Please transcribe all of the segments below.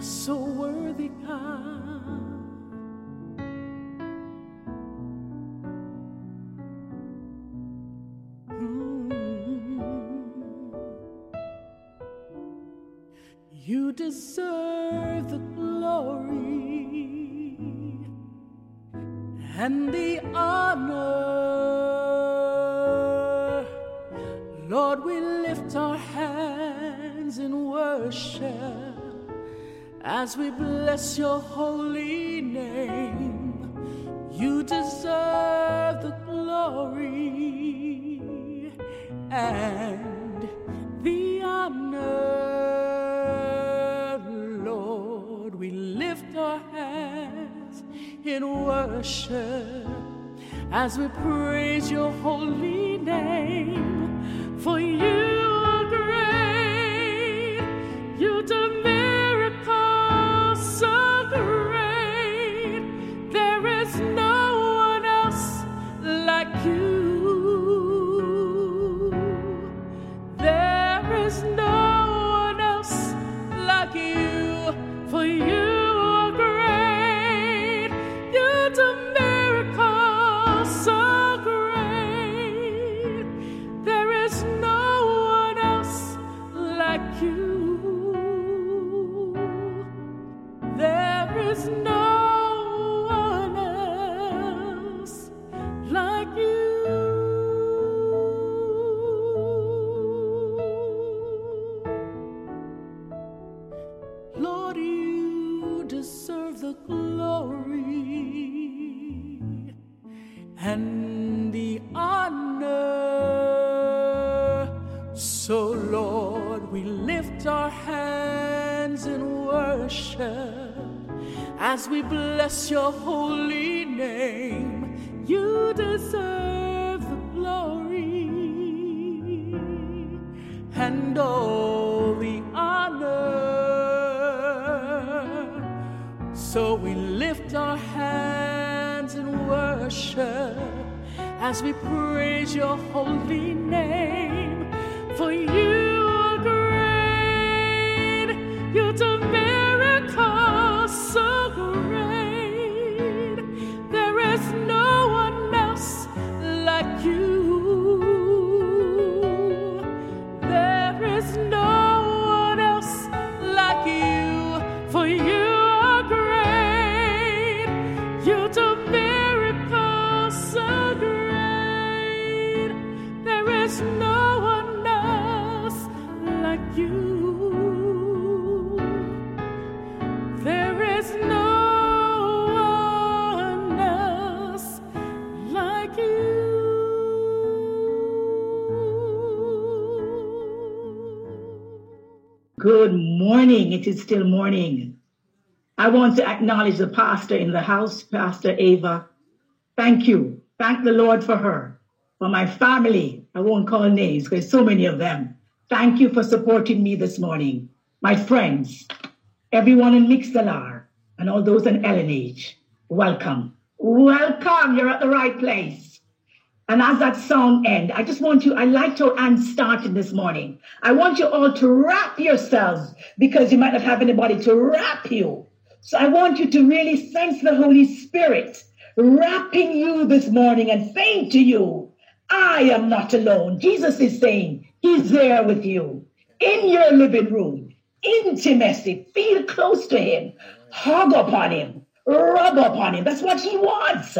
so worthy, God. Mm. You deserve the glory and the as we bless your holy name. You deserve the glory and the honor, Lord. We lift our hands in worship as we praise your holy name. For hands in worship as we bless your holy name. You deserve the glory and all the honor. So we lift our hands in worship as we praise your holy name. For you It is still morning. I want to acknowledge the pastor in the house, Pastor Ava. Thank you. Thank the Lord for her. For my family, I won't call names because so many of them. Thank you for supporting me this morning. My friends, everyone in Mixlr, and all those in LNH, welcome. Welcome. You're at the right place. And as that song ends, I just want you, I like to Anne started this morning. I want you all to wrap yourselves because you might not have anybody to wrap you. So I want you to really sense the Holy Spirit wrapping you this morning and saying to you, I am not alone. Jesus is saying he's there with you in your living room. Intimacy. Feel close to him. Hug upon him. Rub upon him. That's what he wants.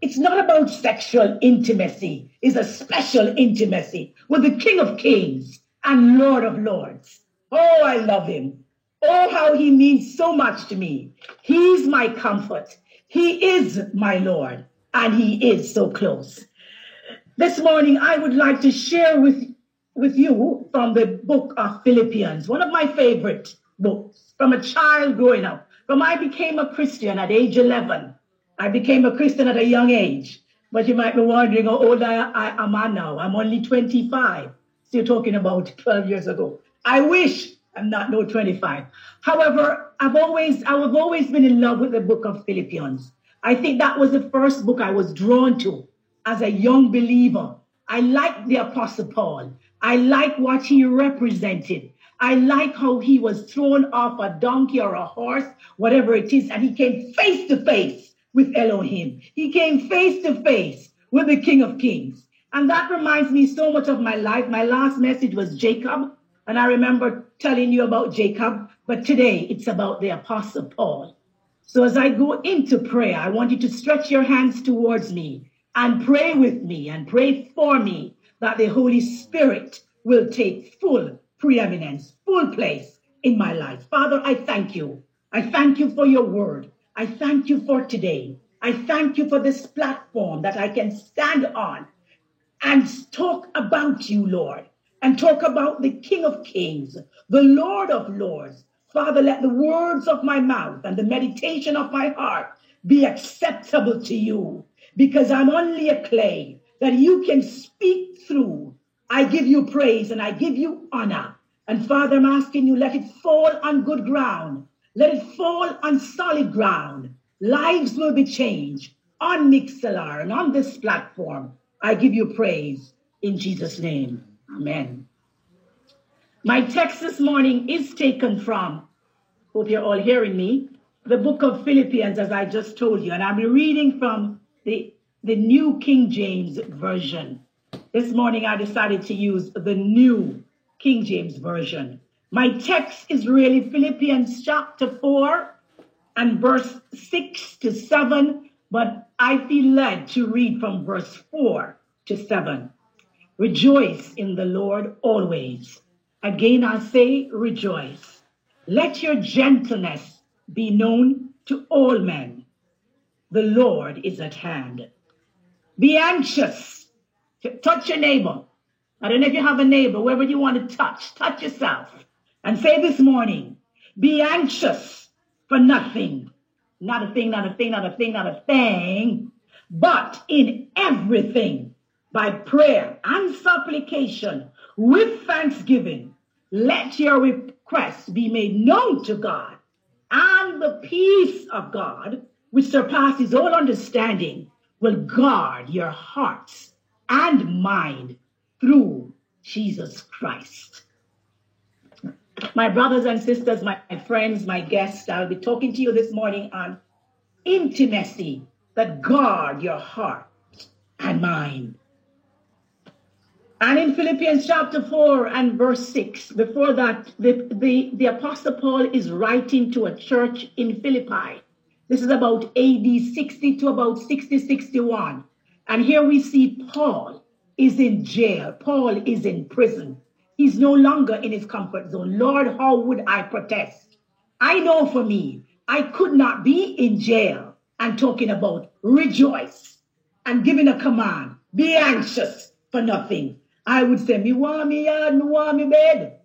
It's not about sexual intimacy. It's a special intimacy with the King of Kings and Lord of Lords. Oh, I love him. Oh, how he means so much to me. He's my comfort. He is my Lord, and he is so close. This morning, I would like to share with, with you from the book of Philippians, one of my favorite books from a child growing up. From I became a Christian at age 11. I became a Christian at a young age. But you might be wondering how old I, I am I now. I'm only 25. Still talking about 12 years ago. I wish I'm not no 25. However, I've always I've always been in love with the book of Philippians. I think that was the first book I was drawn to as a young believer. I liked the Apostle Paul. I liked what he represented. I like how he was thrown off a donkey or a horse, whatever it is, and he came face to face with Elohim. He came face to face with the King of Kings. And that reminds me so much of my life. My last message was Jacob, and I remember telling you about Jacob, but today it's about the Apostle Paul. So as I go into prayer, I want you to stretch your hands towards me and pray with me and pray for me that the Holy Spirit will take full preeminence, full place in my life. Father, I thank you. I thank you for your word. I thank you for today. I thank you for this platform that I can stand on and talk about you, Lord, and talk about the King of Kings, the Lord of Lords. Father, let the words of my mouth and the meditation of my heart be acceptable to you because I'm only a clay that you can speak through. I give you praise and I give you honor. And Father, I'm asking you, let it fall on good ground. Let it fall on solid ground. Lives will be changed on Mixlr and on this platform. I give you praise in Jesus' name. Amen. My text this morning is taken from, hope you're all hearing me, the book of Philippians, as I just told you. And be reading from the, the New King James Version. This morning I decided to use the New King James Version. My text is really Philippians chapter 4 and verse 6 to 7, but I feel led to read from verse 4 to 7. Rejoice in the Lord always. Again I say, rejoice. Let your gentleness be known to all men. The Lord is at hand. Be anxious. Touch your neighbor. I don't know if you have a neighbor, wherever you want to touch, touch yourself and say this morning, be anxious for nothing. Not a thing, not a thing, not a thing, not a thing, but in everything by prayer and supplication with thanksgiving, let your requests be made known to God and the peace of God which surpasses all understanding, will guard your hearts and mind through Jesus Christ. My brothers and sisters, my friends, my guests, I'll be talking to you this morning on intimacy that guard your heart and mind. And in Philippians chapter 4 and verse 6, before that, the, the, the Apostle Paul is writing to a church in Philippi. This is about AD 60 to about 60, 61. And here we see Paul is in jail. Paul is in prison. He's no longer in his comfort zone. Lord, how would I protest? I know for me, I could not be in jail and talking about rejoice and giving a command, be anxious for nothing. I would say, me want me yard, me want me bed.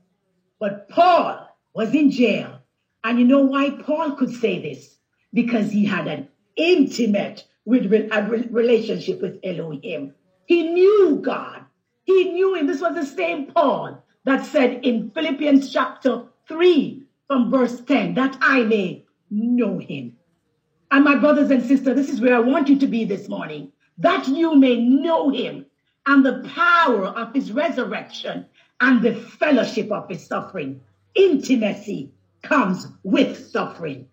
But Paul was in jail. And you know why Paul could say this? because he had an intimate relationship with Elohim. He knew God. He knew him. This was the same Paul that said in Philippians chapter 3 from verse 10 that I may know him. And my brothers and sisters, this is where I want you to be this morning that you may know him and the power of his resurrection and the fellowship of his suffering. Intimacy comes with suffering.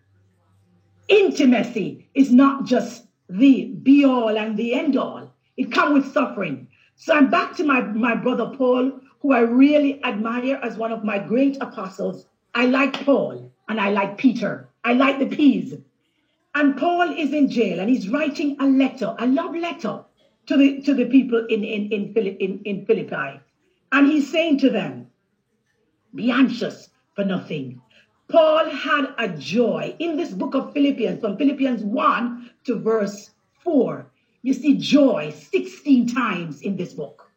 Intimacy is not just the be all and the end all. It comes with suffering. So I'm back to my, my brother Paul, who I really admire as one of my great apostles. I like Paul and I like Peter. I like the P's. And Paul is in jail and he's writing a letter, a love letter to the to the people in, in, in, in, in Philippi. And he's saying to them, be anxious for nothing, Paul had a joy in this book of Philippians, from Philippians 1 to verse 4. You see joy 16 times in this book.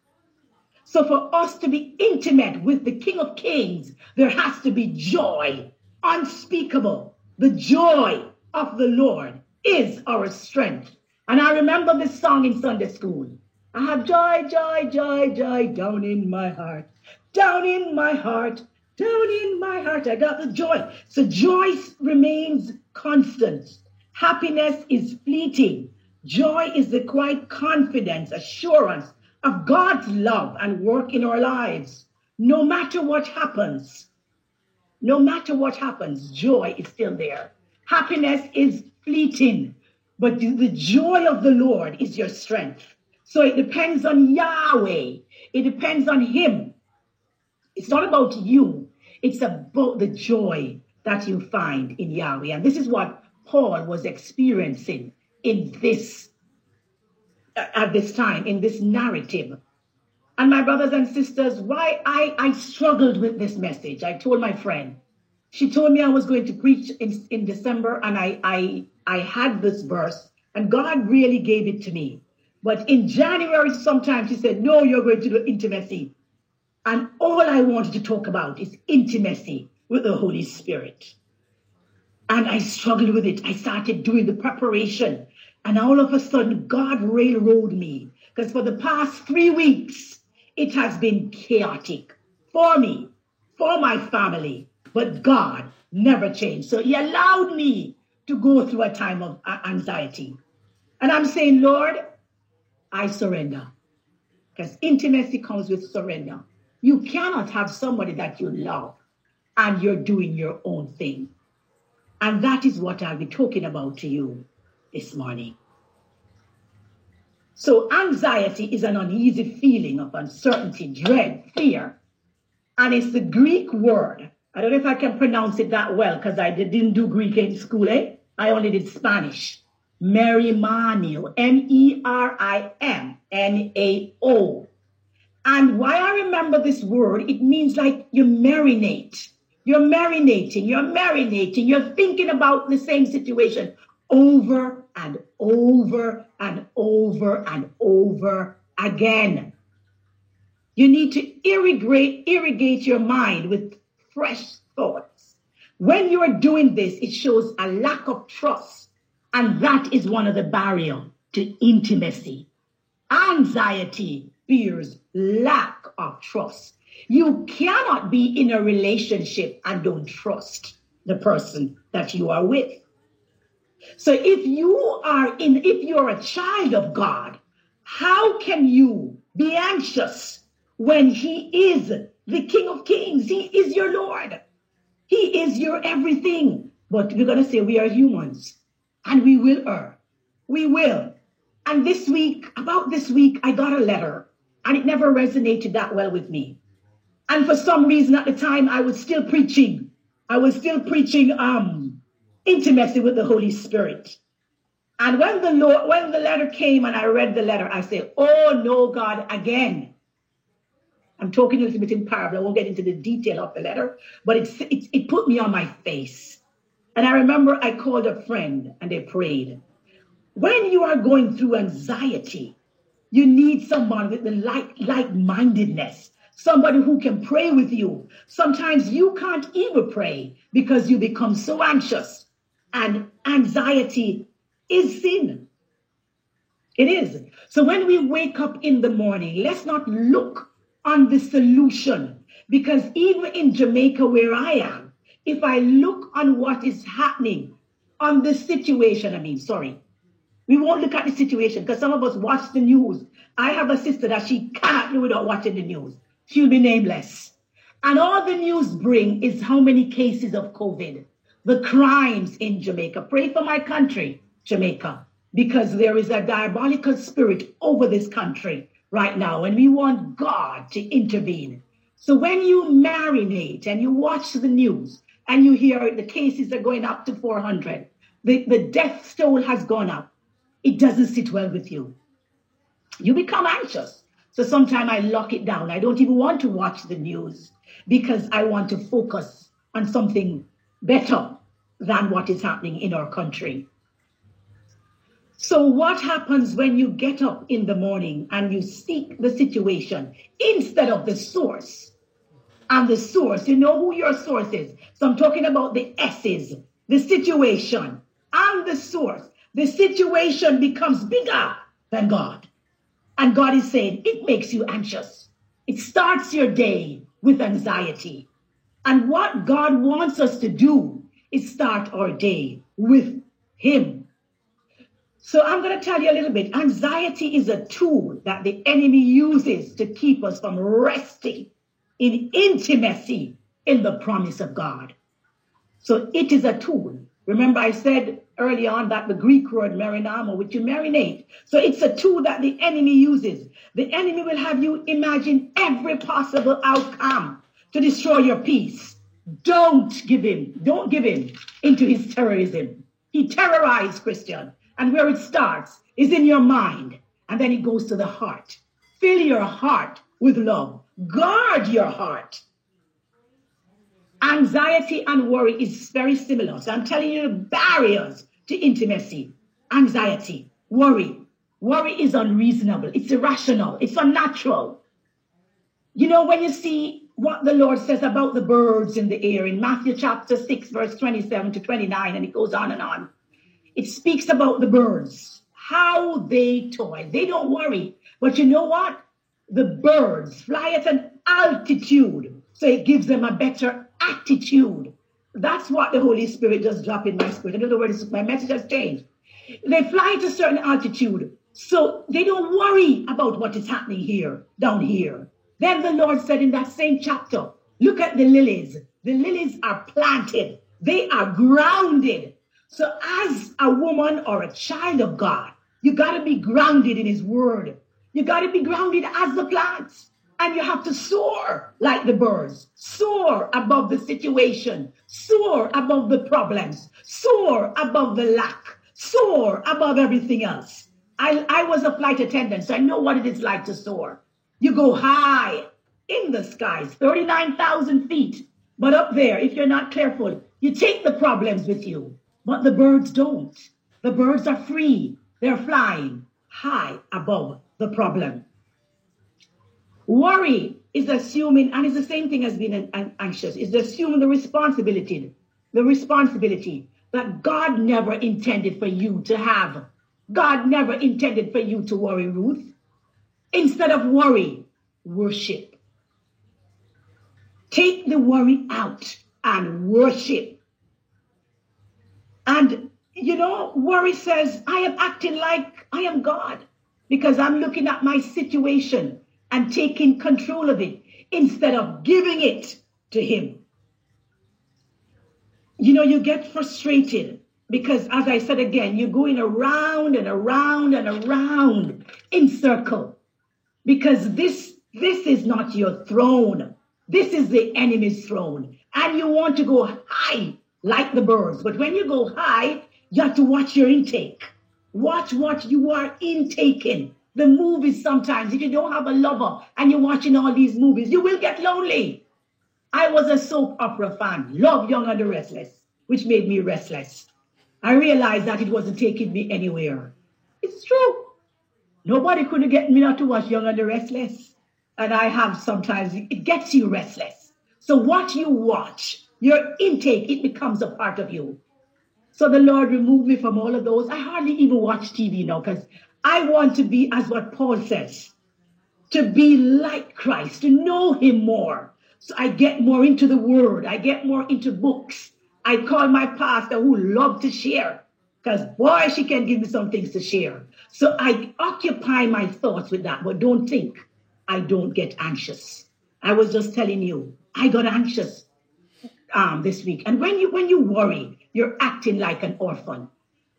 So, for us to be intimate with the King of Kings, there has to be joy, unspeakable. The joy of the Lord is our strength. And I remember this song in Sunday school. I have joy, joy, joy, joy down in my heart, down in my heart. Down in my heart, I got the joy. So joy remains constant. Happiness is fleeting. Joy is the quiet confidence, assurance of God's love and work in our lives. No matter what happens, No matter what happens, joy is still there. Happiness is fleeting, but the joy of the Lord is your strength. So it depends on Yahweh. It depends on Him. It's not about you. It's about the joy that you find in Yahweh. And this is what Paul was experiencing in this uh, at this time in this narrative. And my brothers and sisters, why I, I struggled with this message. I told my friend, she told me I was going to preach in, in December, and I, I I had this verse, and God really gave it to me. But in January, sometime she said, No, you're going to do intimacy. And all I wanted to talk about is intimacy with the Holy Spirit. And I struggled with it. I started doing the preparation. And all of a sudden, God railroaded me. Because for the past three weeks, it has been chaotic for me, for my family. But God never changed. So He allowed me to go through a time of uh, anxiety. And I'm saying, Lord, I surrender. Because intimacy comes with surrender. You cannot have somebody that you love and you're doing your own thing. And that is what I'll be talking about to you this morning. So, anxiety is an uneasy feeling of uncertainty, dread, fear. And it's the Greek word. I don't know if I can pronounce it that well because I didn't do Greek in school, eh? I only did Spanish. Merimanio, M E R I M N A O. And why I remember this word, it means like you marinate. You're marinating, you're marinating, you're thinking about the same situation over and over and over and over again. You need to irrigate, irrigate your mind with fresh thoughts. When you're doing this, it shows a lack of trust. And that is one of the barriers to intimacy. Anxiety fears lack of trust. You cannot be in a relationship and don't trust the person that you are with. So if you are in, if you're a child of God, how can you be anxious when He is the King of Kings? He is your Lord. He is your everything. But we're going to say we are humans and we will err. We will. And this week, about this week, I got a letter and it never resonated that well with me. And for some reason at the time, I was still preaching. I was still preaching um, intimacy with the Holy Spirit. And when the Lord, when the letter came and I read the letter, I said, Oh no, God, again. I'm talking a little bit in parable. I won't get into the detail of the letter, but it's, it, it put me on my face. And I remember I called a friend and they prayed. When you are going through anxiety, you need someone with the like like-mindedness somebody who can pray with you. Sometimes you can't even pray because you become so anxious. And anxiety is sin. It is. So when we wake up in the morning, let's not look on the solution because even in Jamaica, where I am, if I look on what is happening on the situation, I mean, sorry, we won't look at the situation because some of us watch the news. I have a sister that she can't do without watching the news she'll be nameless. And all the news bring is how many cases of COVID, the crimes in Jamaica. Pray for my country, Jamaica, because there is a diabolical spirit over this country right now, and we want God to intervene. So when you marinate and you watch the news and you hear the cases are going up to 400, the, the death toll has gone up, it doesn't sit well with you. You become anxious. So sometimes I lock it down. I don't even want to watch the news because I want to focus on something better than what is happening in our country. So, what happens when you get up in the morning and you seek the situation instead of the source? And the source, you know who your source is. So, I'm talking about the S's, the situation, and the source. The situation becomes bigger than God. And God is saying, it makes you anxious. It starts your day with anxiety. And what God wants us to do is start our day with Him. So I'm going to tell you a little bit. Anxiety is a tool that the enemy uses to keep us from resting in intimacy in the promise of God. So it is a tool. Remember, I said early on that the Greek word marinamo, which you marinate. So it's a tool that the enemy uses. The enemy will have you imagine every possible outcome to destroy your peace. Don't give in. Don't give in into his terrorism. He terrorized Christian. And where it starts is in your mind. And then it goes to the heart. Fill your heart with love. Guard your heart. Anxiety and worry is very similar. So I'm telling you barriers to intimacy. Anxiety, worry. Worry is unreasonable. It's irrational. It's unnatural. You know, when you see what the Lord says about the birds in the air in Matthew chapter 6, verse 27 to 29, and it goes on and on. It speaks about the birds, how they toil. They don't worry. But you know what? The birds fly at an altitude, so it gives them a better attitude. That's what the Holy Spirit just dropped in my spirit. In other words, my message has changed. They fly at a certain altitude, so they don't worry about what is happening here, down here. Then the Lord said in that same chapter, look at the lilies. The lilies are planted, they are grounded. So, as a woman or a child of God, you got to be grounded in His Word. You got to be grounded as the plants. And you have to soar like the birds, soar above the situation, soar above the problems, soar above the lack, soar above everything else. I, I was a flight attendant, so I know what it is like to soar. You go high in the skies, 39,000 feet. But up there, if you're not careful, you take the problems with you. But the birds don't. The birds are free. They're flying high above the problem. Worry is assuming, and it's the same thing as being anxious, is assuming the responsibility, the responsibility that God never intended for you to have. God never intended for you to worry, Ruth. Instead of worry, worship. Take the worry out and worship. And, you know, worry says, I am acting like I am God because I'm looking at my situation and taking control of it instead of giving it to Him. You know, you get frustrated because, as I said again, you're going around and around and around in circle because this this is not your throne. This is the enemy's throne. And you want to go high like the birds. But when you go high, you have to watch your intake. Watch what you are intaking. The movies sometimes, if you don't have a lover and you're watching all these movies, you will get lonely. I was a soap opera fan, Love Young and the Restless, which made me restless. I realized that it wasn't taking me anywhere. It's true. Nobody could get me not to watch Young and the Restless. And I have sometimes, it gets you restless. So what you watch, your intake, it becomes a part of you. So the Lord removed me from all of those. I hardly even watch TV now because I want to be as what Paul says, to be like Christ, to know him more. So I get more into the word. I get more into books. I call my pastor who love to share because boy, she can give me some things to share. So I occupy my thoughts with that, but don't think I don't get anxious. I was just telling you, I got anxious um, this week. And when you when you worry, you're acting like an orphan.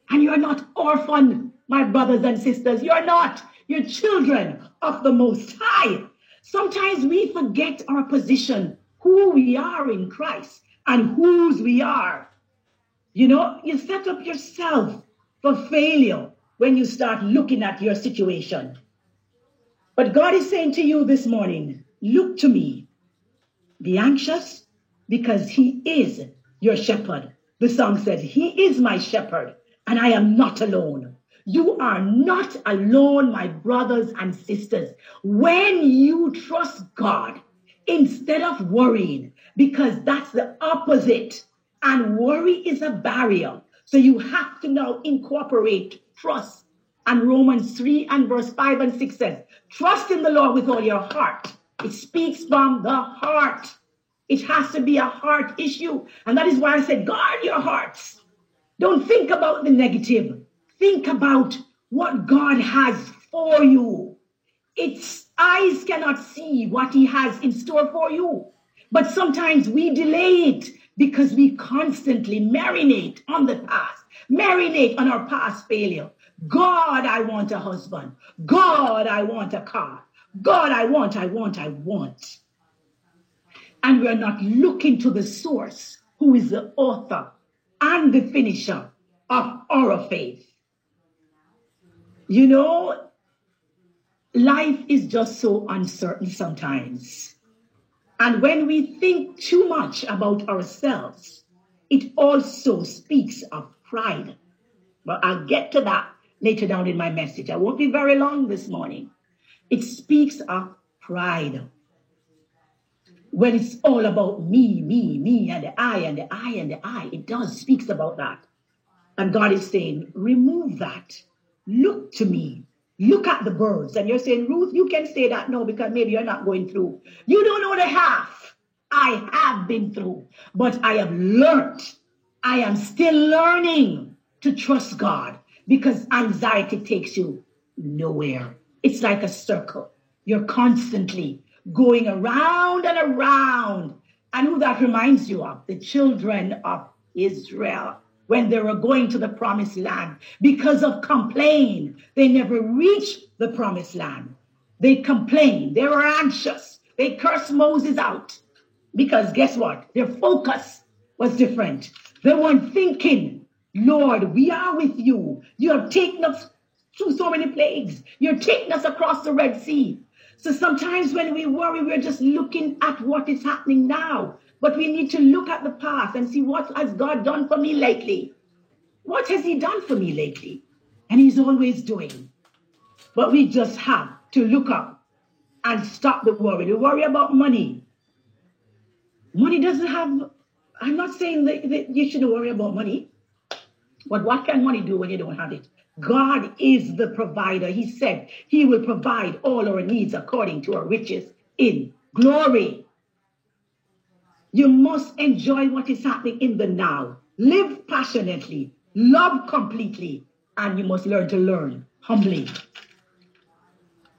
And you're not orphan my brothers and sisters. You're not. You're children of the Most High. Sometimes we forget our position, who we are in Christ and whose we are. You know, you set up yourself for failure when you start looking at your situation. But God is saying to you this morning, look to me. Be anxious because He is your shepherd. The song says, He is my shepherd and I am not alone. You are not alone, my brothers and sisters. When you trust God instead of worrying, because that's the opposite. And worry is a barrier. So you have to now incorporate trust. And Romans 3 and verse 5 and 6 says, Trust in the Lord with all your heart. It speaks from the heart. It has to be a heart issue. And that is why I said, guard your hearts. Don't think about the negative. Think about what God has for you. Its eyes cannot see what He has in store for you. But sometimes we delay it because we constantly marinate on the past, marinate on our past failure. God, I want a husband. God, I want a car. God, I want, I want, I want. And we're not looking to the source, who is the author and the finisher of our faith. You know, life is just so uncertain sometimes. And when we think too much about ourselves, it also speaks of pride. But I'll get to that later down in my message. I won't be very long this morning. It speaks of pride. When it's all about me, me, me, and the I, and the I, and the I, it does speaks about that. And God is saying, remove that. Look to me. Look at the birds. And you're saying, Ruth, you can say that no, because maybe you're not going through. You don't know the half I have been through, but I have learned. I am still learning to trust God because anxiety takes you nowhere. It's like a circle. You're constantly going around and around. And who that reminds you of? The children of Israel when they were going to the promised land. Because of complaint, they never reached the promised land. They complained. They were anxious. They cursed Moses out. Because guess what? Their focus was different. They weren't thinking, Lord, we are with you. You have taken us through so many plagues. You're taking us across the Red Sea. So sometimes when we worry, we're just looking at what is happening now. But we need to look at the past and see what has God done for me lately. What has He done for me lately? And He's always doing. But we just have to look up and stop the worry. The worry about money. Money doesn't have, I'm not saying that, that you shouldn't worry about money. But what can money do when you don't have it? God is the provider. He said he will provide all our needs according to our riches in glory. You must enjoy what is happening in the now. Live passionately, love completely, and you must learn to learn humbly.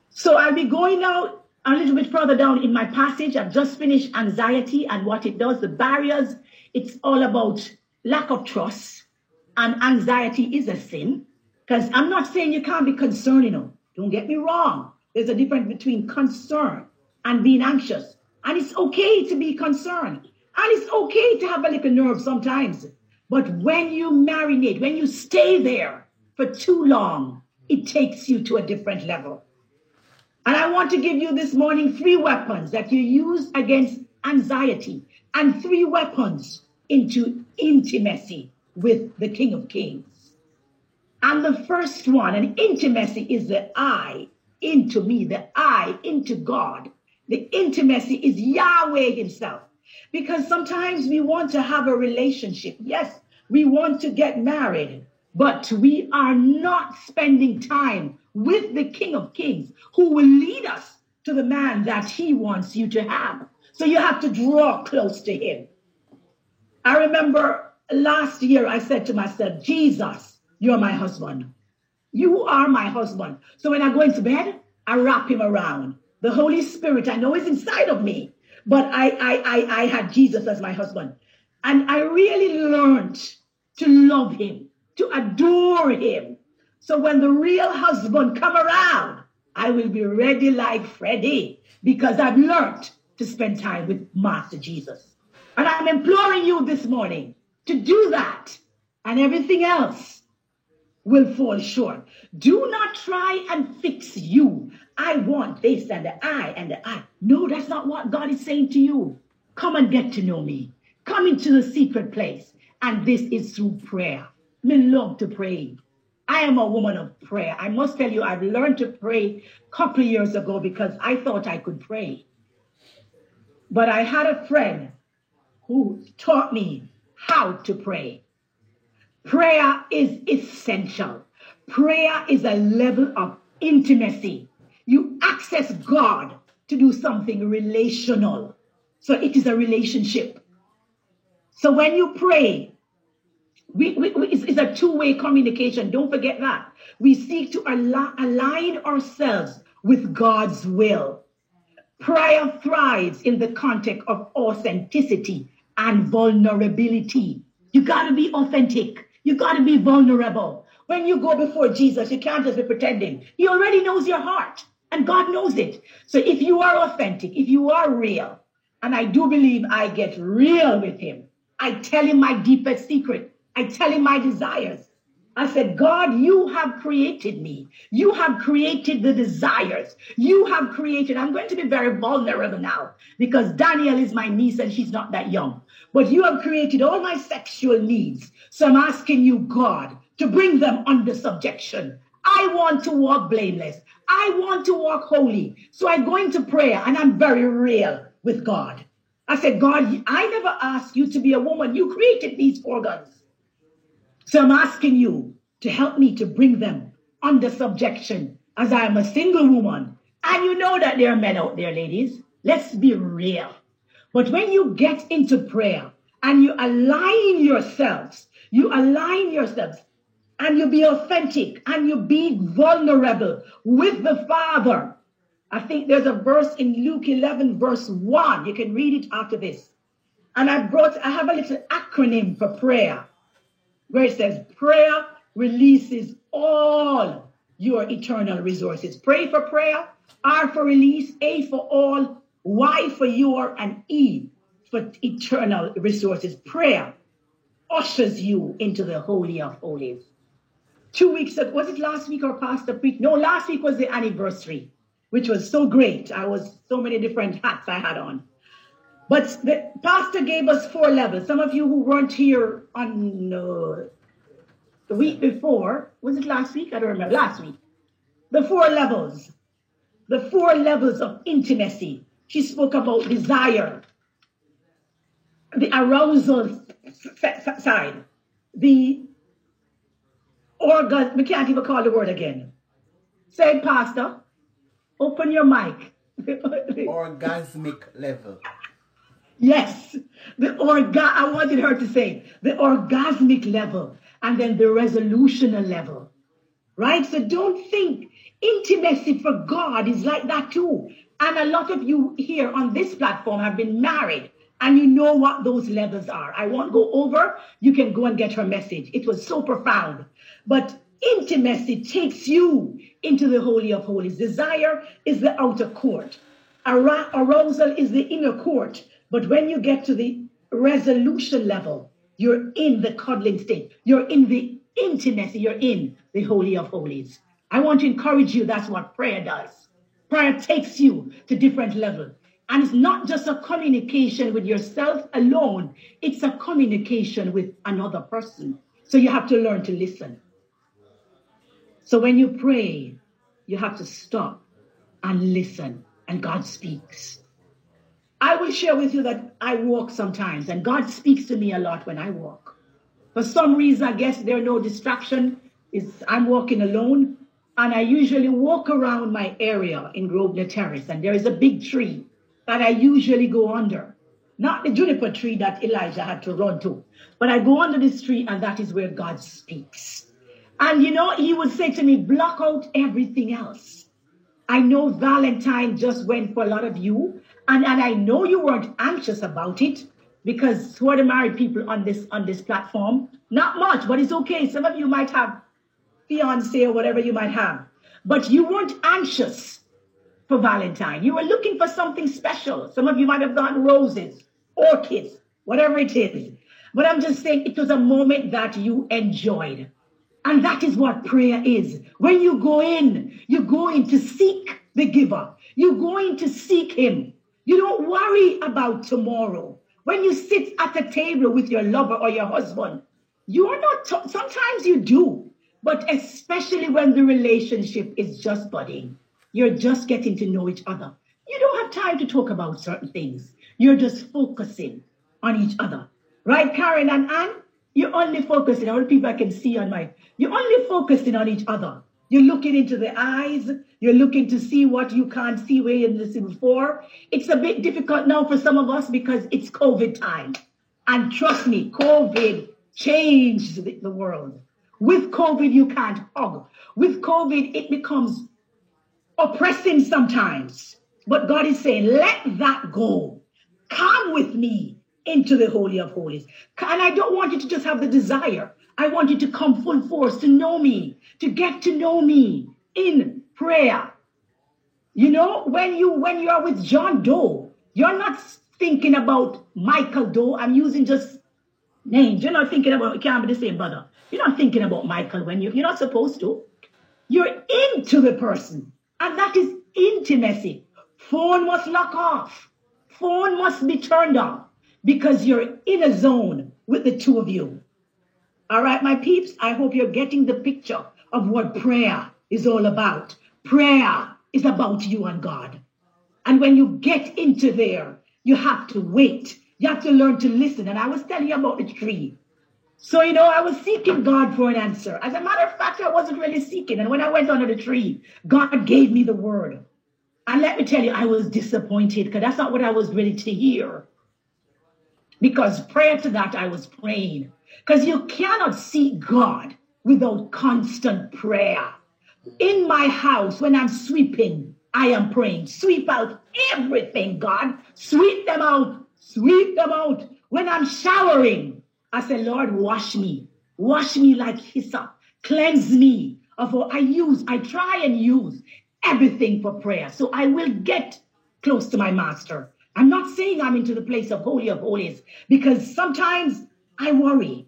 So I'll be going now a little bit further down in my passage. I've just finished anxiety and what it does, the barriers. It's all about lack of trust, and anxiety is a sin. Because I'm not saying you can't be concerned, you know. Don't get me wrong. There's a difference between concern and being anxious. And it's okay to be concerned. And it's okay to have a little nerve sometimes. But when you marinate, when you stay there for too long, it takes you to a different level. And I want to give you this morning three weapons that you use against anxiety and three weapons into intimacy with the King of Kings. And the first one, an intimacy, is the I into me, the I into God. The intimacy is Yahweh Himself. Because sometimes we want to have a relationship. Yes, we want to get married, but we are not spending time with the King of Kings who will lead us to the man that He wants you to have. So you have to draw close to Him. I remember last year I said to myself, Jesus, you're my husband. You are my husband. So when I go into bed, I wrap him around. The Holy Spirit, I know is inside of me, but I, I, I, I had Jesus as my husband. And I really learned to love him, to adore him. So when the real husband come around, I will be ready like Freddie because I've learned to spend time with Master Jesus. And I'm imploring you this morning to do that and everything else will fall short. Do not try and fix you. I want this and the I and the I. No, that's not what God is saying to you. Come and get to know me. Come into the secret place. And this is through prayer. Me love to pray. I am a woman of prayer. I must tell you, I've learned to pray a couple of years ago because I thought I could pray. But I had a friend who taught me how to pray. Prayer is essential. Prayer is a level of intimacy. You access God to do something relational. So it is a relationship. So when you pray, we, we, it's, it's, a two way communication. Don't forget that. We seek to al- align ourselves with God's will. Prayer thrives in the context of authenticity and vulnerability. You got to be authentic. You got to be vulnerable. When you go before Jesus, you can't just be pretending. He already knows your heart, and God knows it. So if you are authentic, if you are real, and I do believe I get real with Him, I tell Him my deepest secret, I tell Him my desires. I said, God, you have created me. You have created the desires. You have created. I'm going to be very vulnerable now because Danielle is my niece and she's not that young. But you have created all my sexual needs. So I'm asking you, God, to bring them under subjection. I want to walk blameless. I want to walk holy. So I go into prayer and I'm very real with God. I said, God, I never asked you to be a woman. You created these organs. So I'm asking you to help me to bring them under subjection as I am a single woman. And you know that there are men out there, ladies. Let's be real. But when you get into prayer and you align yourselves, you align yourselves and you be authentic and you be vulnerable with the Father. I think there's a verse in Luke 11, verse 1. You can read it after this. And I brought, I have a little acronym for prayer where it says prayer releases all your eternal resources. Pray for prayer, R for release, A for all, Y for your, and E for eternal resources. Prayer ushers you into the Holy of Holies. Two weeks ago, was it last week or Pastor Preach? No, last week was the anniversary, which was so great. I was so many different hats I had on. But the pastor gave us four levels. Some of you who weren't here on uh, the week before, was it last week? I don't remember. Last week. The four levels. The four levels of intimacy. She spoke about desire, the arousal side, the orgasm. We can't even call the word again. Say, Pastor, open your mic. Orgasmic level. Yes, the orga. I wanted her to say the orgasmic level and then the resolutional level, right? So don't think intimacy for God is like that too. And a lot of you here on this platform have been married and you know what those levels are. I won't go over. You can go and get her message. It was so profound. But intimacy takes you into the Holy of Holies. Desire is the outer court. Arousal is the inner court. But when you get to the resolution level, you're in the cuddling state. You're in the intimacy. You're in the Holy of Holies. I want to encourage you. That's what prayer does. Prayer takes you to different levels. And it's not just a communication with yourself alone, it's a communication with another person. So you have to learn to listen. So when you pray, you have to stop and listen, and God speaks. I will share with you that I walk sometimes, and God speaks to me a lot when I walk. For some reason, I guess there are no distraction. Is I'm walking alone, and I usually walk around my area in Grosvenor Terrace, and there is a big tree that I usually go under. Not the juniper tree that Elijah had to run to, but I go under this tree, and that is where God speaks. And you know, he would say to me, block out everything else. I know Valentine just went for a lot of you, and, and I know you weren't anxious about it because who are the married people on this on this platform? Not much, but it's okay. Some of you might have fiance or whatever you might have. But you weren't anxious for Valentine. You were looking for something special. Some of you might have gotten roses, orchids, whatever it is. But I'm just saying it was a moment that you enjoyed. And that is what prayer is. When you go in, you go in to seek the giver. You go in to seek him. You don't worry about tomorrow. When you sit at the table with your lover or your husband, you're not, t- sometimes you do, but especially when the relationship is just budding, you're just getting to know each other. You don't have time to talk about certain things. You're just focusing on each other. Right, Karen and Anne? You're only focusing, all the people I can see on my, you're only focusing on each other. You're looking into the eyes. You're looking to see what you can't see where you didn't see before. It's a bit difficult now for some of us because it's COVID time. And trust me, COVID changed the, the world. With COVID, you can't hug. With COVID, it becomes oppressing sometimes. But God is saying, let that go. Come with me into the Holy of Holies. And I don't want you to just have the desire. I want you to come full force to know me, to get to know me in prayer. You know, when you when you are with John Doe, you're not thinking about Michael Doe. I'm using just names. You're not thinking about it can't be the same brother. You're not thinking about Michael when you you're not supposed to. You're into the person, and that is intimacy. Phone must lock off. Phone must be turned off because you're in a zone with the two of you. All right, my peeps, I hope you're getting the picture of what prayer is all about. Prayer is about you and God. And when you get into there, you have to wait. You have to learn to listen. And I was telling you about the tree. So, you know, I was seeking God for an answer. As a matter of fact, I wasn't really seeking. And when I went under the tree, God gave me the word. And let me tell you, I was disappointed because that's not what I was ready to hear. Because prior to that, I was praying. Because you cannot see God without constant prayer. In my house, when I'm sweeping, I am praying. Sweep out everything, God. Sweep them out. Sweep them out. When I'm showering, I say, Lord, wash me. Wash me like hyssop. Cleanse me of all I use. I try and use everything for prayer. So I will get close to my master. I'm not saying I'm into the place of holy of holies because sometimes I worry.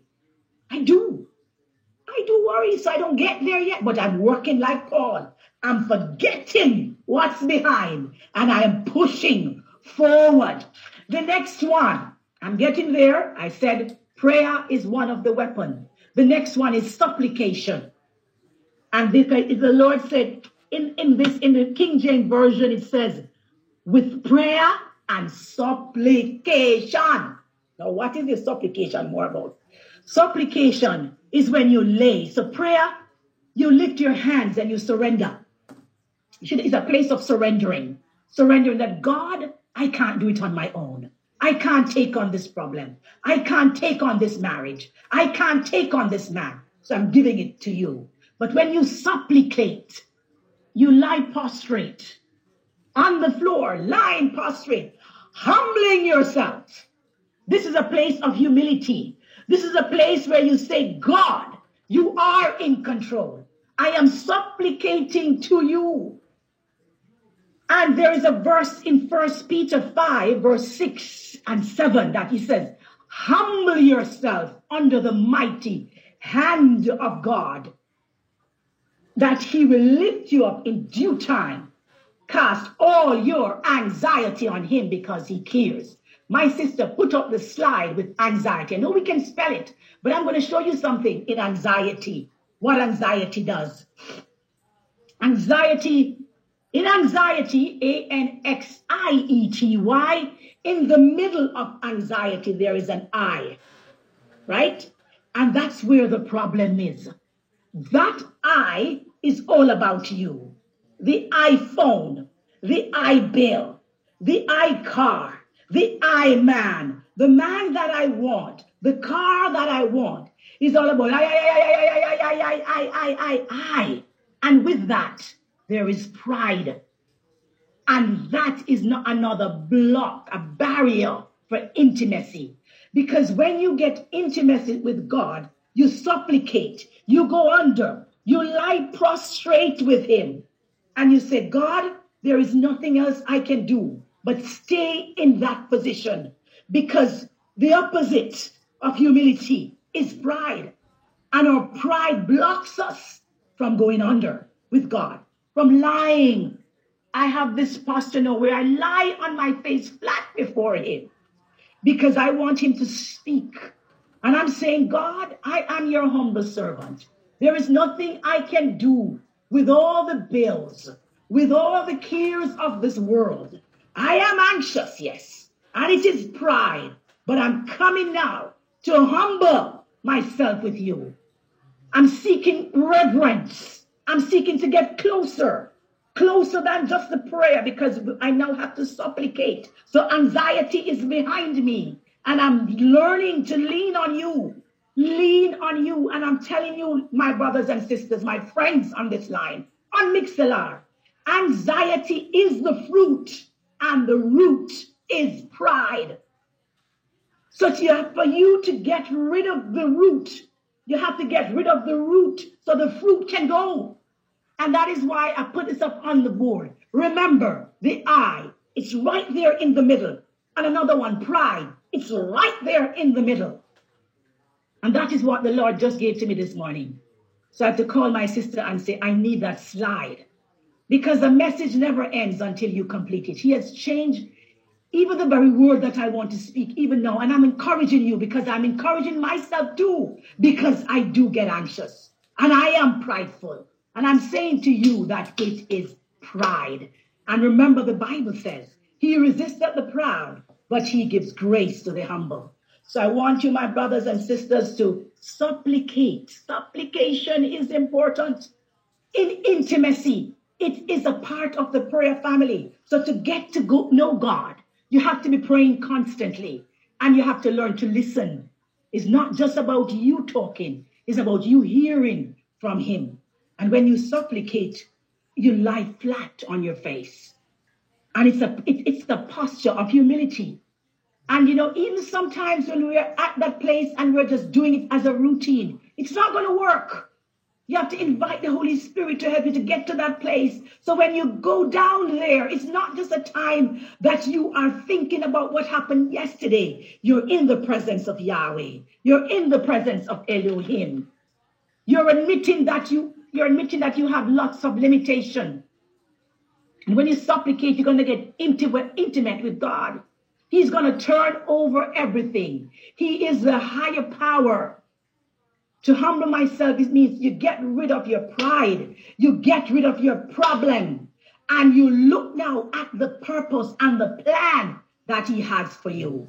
I do. I do worry, so I don't get there yet, but I'm working like Paul. I'm forgetting what's behind and I am pushing forward. The next one, I'm getting there. I said prayer is one of the weapons. The next one is supplication. And because uh, the Lord said in, in this, in the King James Version, it says, with prayer and supplication. Now, what is the supplication more about? Supplication is when you lay. So, prayer, you lift your hands and you surrender. It's a place of surrendering. Surrendering that God, I can't do it on my own. I can't take on this problem. I can't take on this marriage. I can't take on this man. So I'm giving it to you. But when you supplicate, you lie prostrate on the floor, lying prostrate, humbling yourself. This is a place of humility. This is a place where you say, God, you are in control. I am supplicating to you. And there is a verse in First Peter 5, verse 6 and 7 that he says, Humble yourself under the mighty hand of God, that he will lift you up in due time. Cast all your anxiety on him because he cares. My sister put up the slide with anxiety. I know we can spell it, but I'm going to show you something in anxiety, what anxiety does. Anxiety in anxiety, A N X I E T Y, in the middle of anxiety, there is an I, right? And that's where the problem is. That I is all about you. The iPhone, the I bill, the I car, the I man, the man that I want, the car that I want is all about I, I, I, I, I, I, I, I, I, I, I. And with that, there is pride. And that is not another block, a barrier for intimacy. Because when you get intimacy with God, you supplicate, you go under, you lie prostrate with Him, and you say, God, there is nothing else I can do but stay in that position. Because the opposite of humility is pride. And our pride blocks us from going under with God from lying. I have this posture now where I lie on my face flat before Him because I want Him to speak. And I'm saying, God, I am your humble servant. There is nothing I can do with all the bills, with all the cares of this world. I am anxious, yes, and it is pride, but I'm coming now to humble myself with you. I'm seeking reverence I'm seeking to get closer, closer than just the prayer because I now have to supplicate. So anxiety is behind me and I'm learning to lean on you, lean on you. And I'm telling you, my brothers and sisters, my friends on this line, on Mixlr, Anxiety is the fruit, and the root is pride. So to, for you to get rid of the root, you have to get rid of the root so the fruit can go. And that is why I put this up on the board. Remember, the I, it's right there in the middle. And another one, pride, it's right there in the middle. And that is what the Lord just gave to me this morning. So I have to call my sister and say, I need that slide. Because the message never ends until you complete it. He has changed even the very word that I want to speak, even now. And I'm encouraging you because I'm encouraging myself too, because I do get anxious and I am prideful. And I'm saying to you that it is pride. And remember, the Bible says, He resisteth the proud, but He gives grace to the humble. So I want you, my brothers and sisters, to supplicate. Supplication is important in intimacy. It is a part of the prayer family. So to get to go, know God, you have to be praying constantly and you have to learn to listen. It's not just about you talking, it's about you hearing from Him. And when you supplicate, you lie flat on your face. And it's, a, it, it's the posture of humility. And you know, even sometimes when we're at that place and we're just doing it as a routine, it's not going to work. You have to invite the Holy Spirit to help you to get to that place. So when you go down there, it's not just a time that you are thinking about what happened yesterday. You're in the presence of Yahweh. You're in the presence of Elohim. You're admitting that you you're admitting that you have lots of limitation. And when you supplicate, you're going to get intimate with God. He's going to turn over everything. He is the higher power. To humble myself, it means you get rid of your pride, you get rid of your problem, and you look now at the purpose and the plan that He has for you.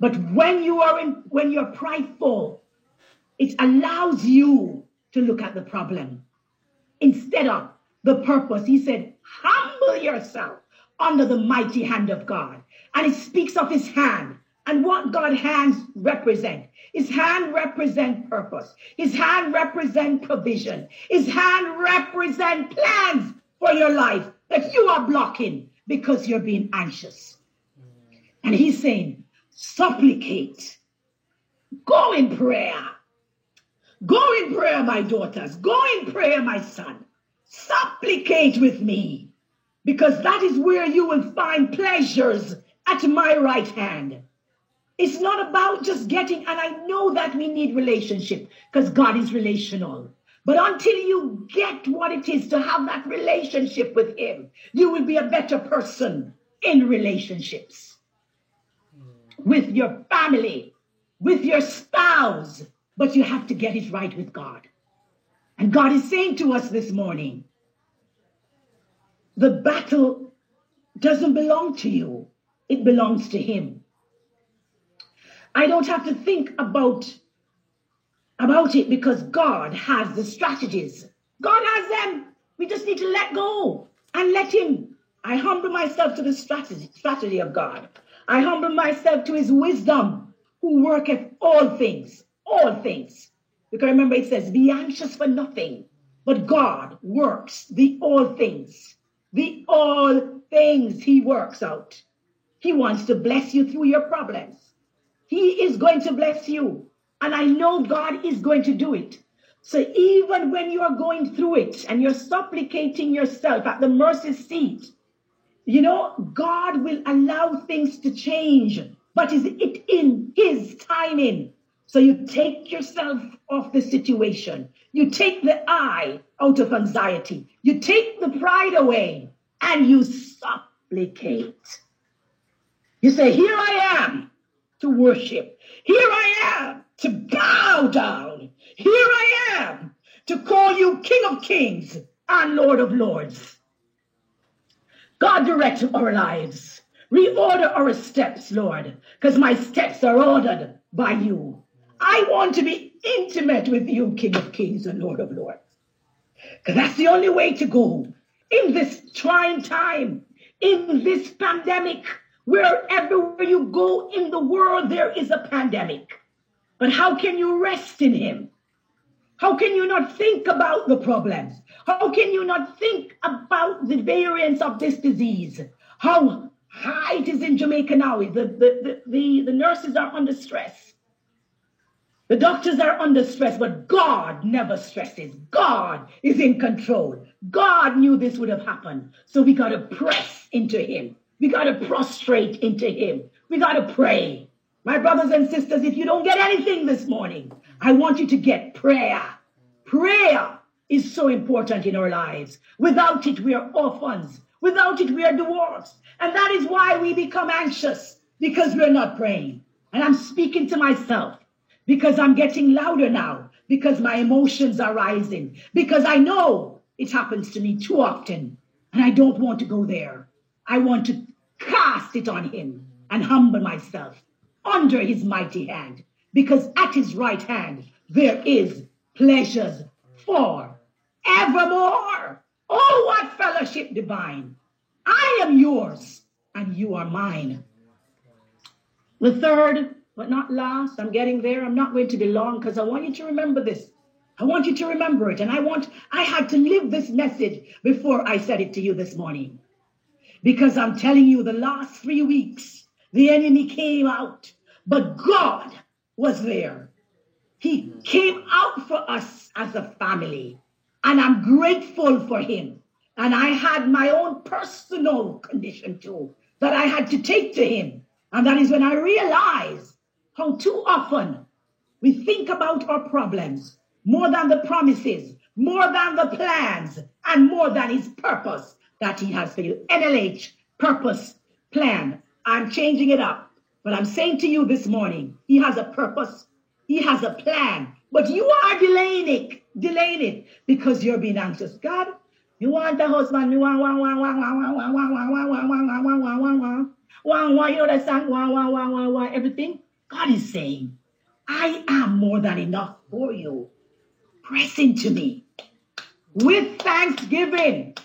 But when you are in, when you're prideful, it allows you to look at the problem instead of the purpose. He said, humble yourself under the mighty hand of God. And it speaks of his hand and what God's hands represent. His hand represent purpose. His hand represent provision. His hand represent plans for your life that you are blocking because you're being anxious. And he's saying, supplicate. Go in prayer. Go in prayer, my daughters. Go in prayer, my son. Supplicate with me because that is where you will find pleasures at my right hand. It's not about just getting, and I know that we need relationship because God is relational. But until you get what it is to have that relationship with Him, you will be a better person in relationships with your family, with your spouse. But you have to get it right with God. And God is saying to us this morning the battle doesn't belong to you, it belongs to Him. I don't have to think about about it because God has the strategies. God has them. We just need to let go and let Him. I humble myself to the strategy, strategy of God. I humble myself to His wisdom, who worketh all things, all things. Because remember, it says, Be anxious for nothing, but God works the all things. The all things He works out. He wants to bless you through your problems. He is going to bless you. And I know God is going to do it. So even when you are going through it and you're supplicating yourself at the mercy seat, you know, God will allow things to change, but is it in His timing? So you take yourself off the situation. You take the I out of anxiety. You take the pride away and you supplicate. You say, Here I am to worship. Here I am to bow down. Here I am to call you King of Kings and Lord of Lords. God direct our lives. Reorder our steps, Lord, because my steps are ordered by you. I want to be intimate with you, King of Kings and Lord of Lords. Because that's the only way to go in this trying time, in this pandemic. Wherever you go in the world, there is a pandemic. But how can you rest in Him? How can you not think about the problems? How can you not think about the variants of this disease? How high it is in Jamaica now. The, the, the, the, the nurses are under stress. The doctors are under stress, but God never stresses. God is in control. God knew this would have happened. So we got to press into Him. We got to prostrate into Him. We got to pray. My brothers and sisters, if you don't get anything this morning, I want you to get prayer. Prayer is so important in our lives. Without it, we are orphans. Without it, we are dwarfs. And that is why we become anxious because we're not praying. And I'm speaking to myself because I'm getting louder now, because my emotions are rising, because I know it happens to me too often, and I don't want to go there. I want to cast it on him and humble myself under his mighty hand, because at his right hand there is pleasures for evermore. Oh, what fellowship divine! I am yours, and you are mine. The third but not last. I'm getting there. I'm not going to be long because I want you to remember this. I want you to remember it. And I want, I had to live this message before I said it to you this morning. Because I'm telling you, the last three weeks, the enemy came out, but God was there. He came out for us as a family. And I'm grateful for him. And I had my own personal condition too that I had to take to him. And that is when I realized how too often we think about our problems more than the promises, more than the plans, and more than his purpose that he has for you. NLH, purpose, plan. I'm changing it up, but I'm saying to you this morning, he has a purpose, he has a plan, but you are delaying it, delaying it because you're being anxious. God, you want the husband, you want, want, want, want, want, want, want, want, want, want, want, want, want, want, want, want, you know that song, want, want, want, want, want, everything. God is saying, I am more than enough for you. Press into me with thanksgiving.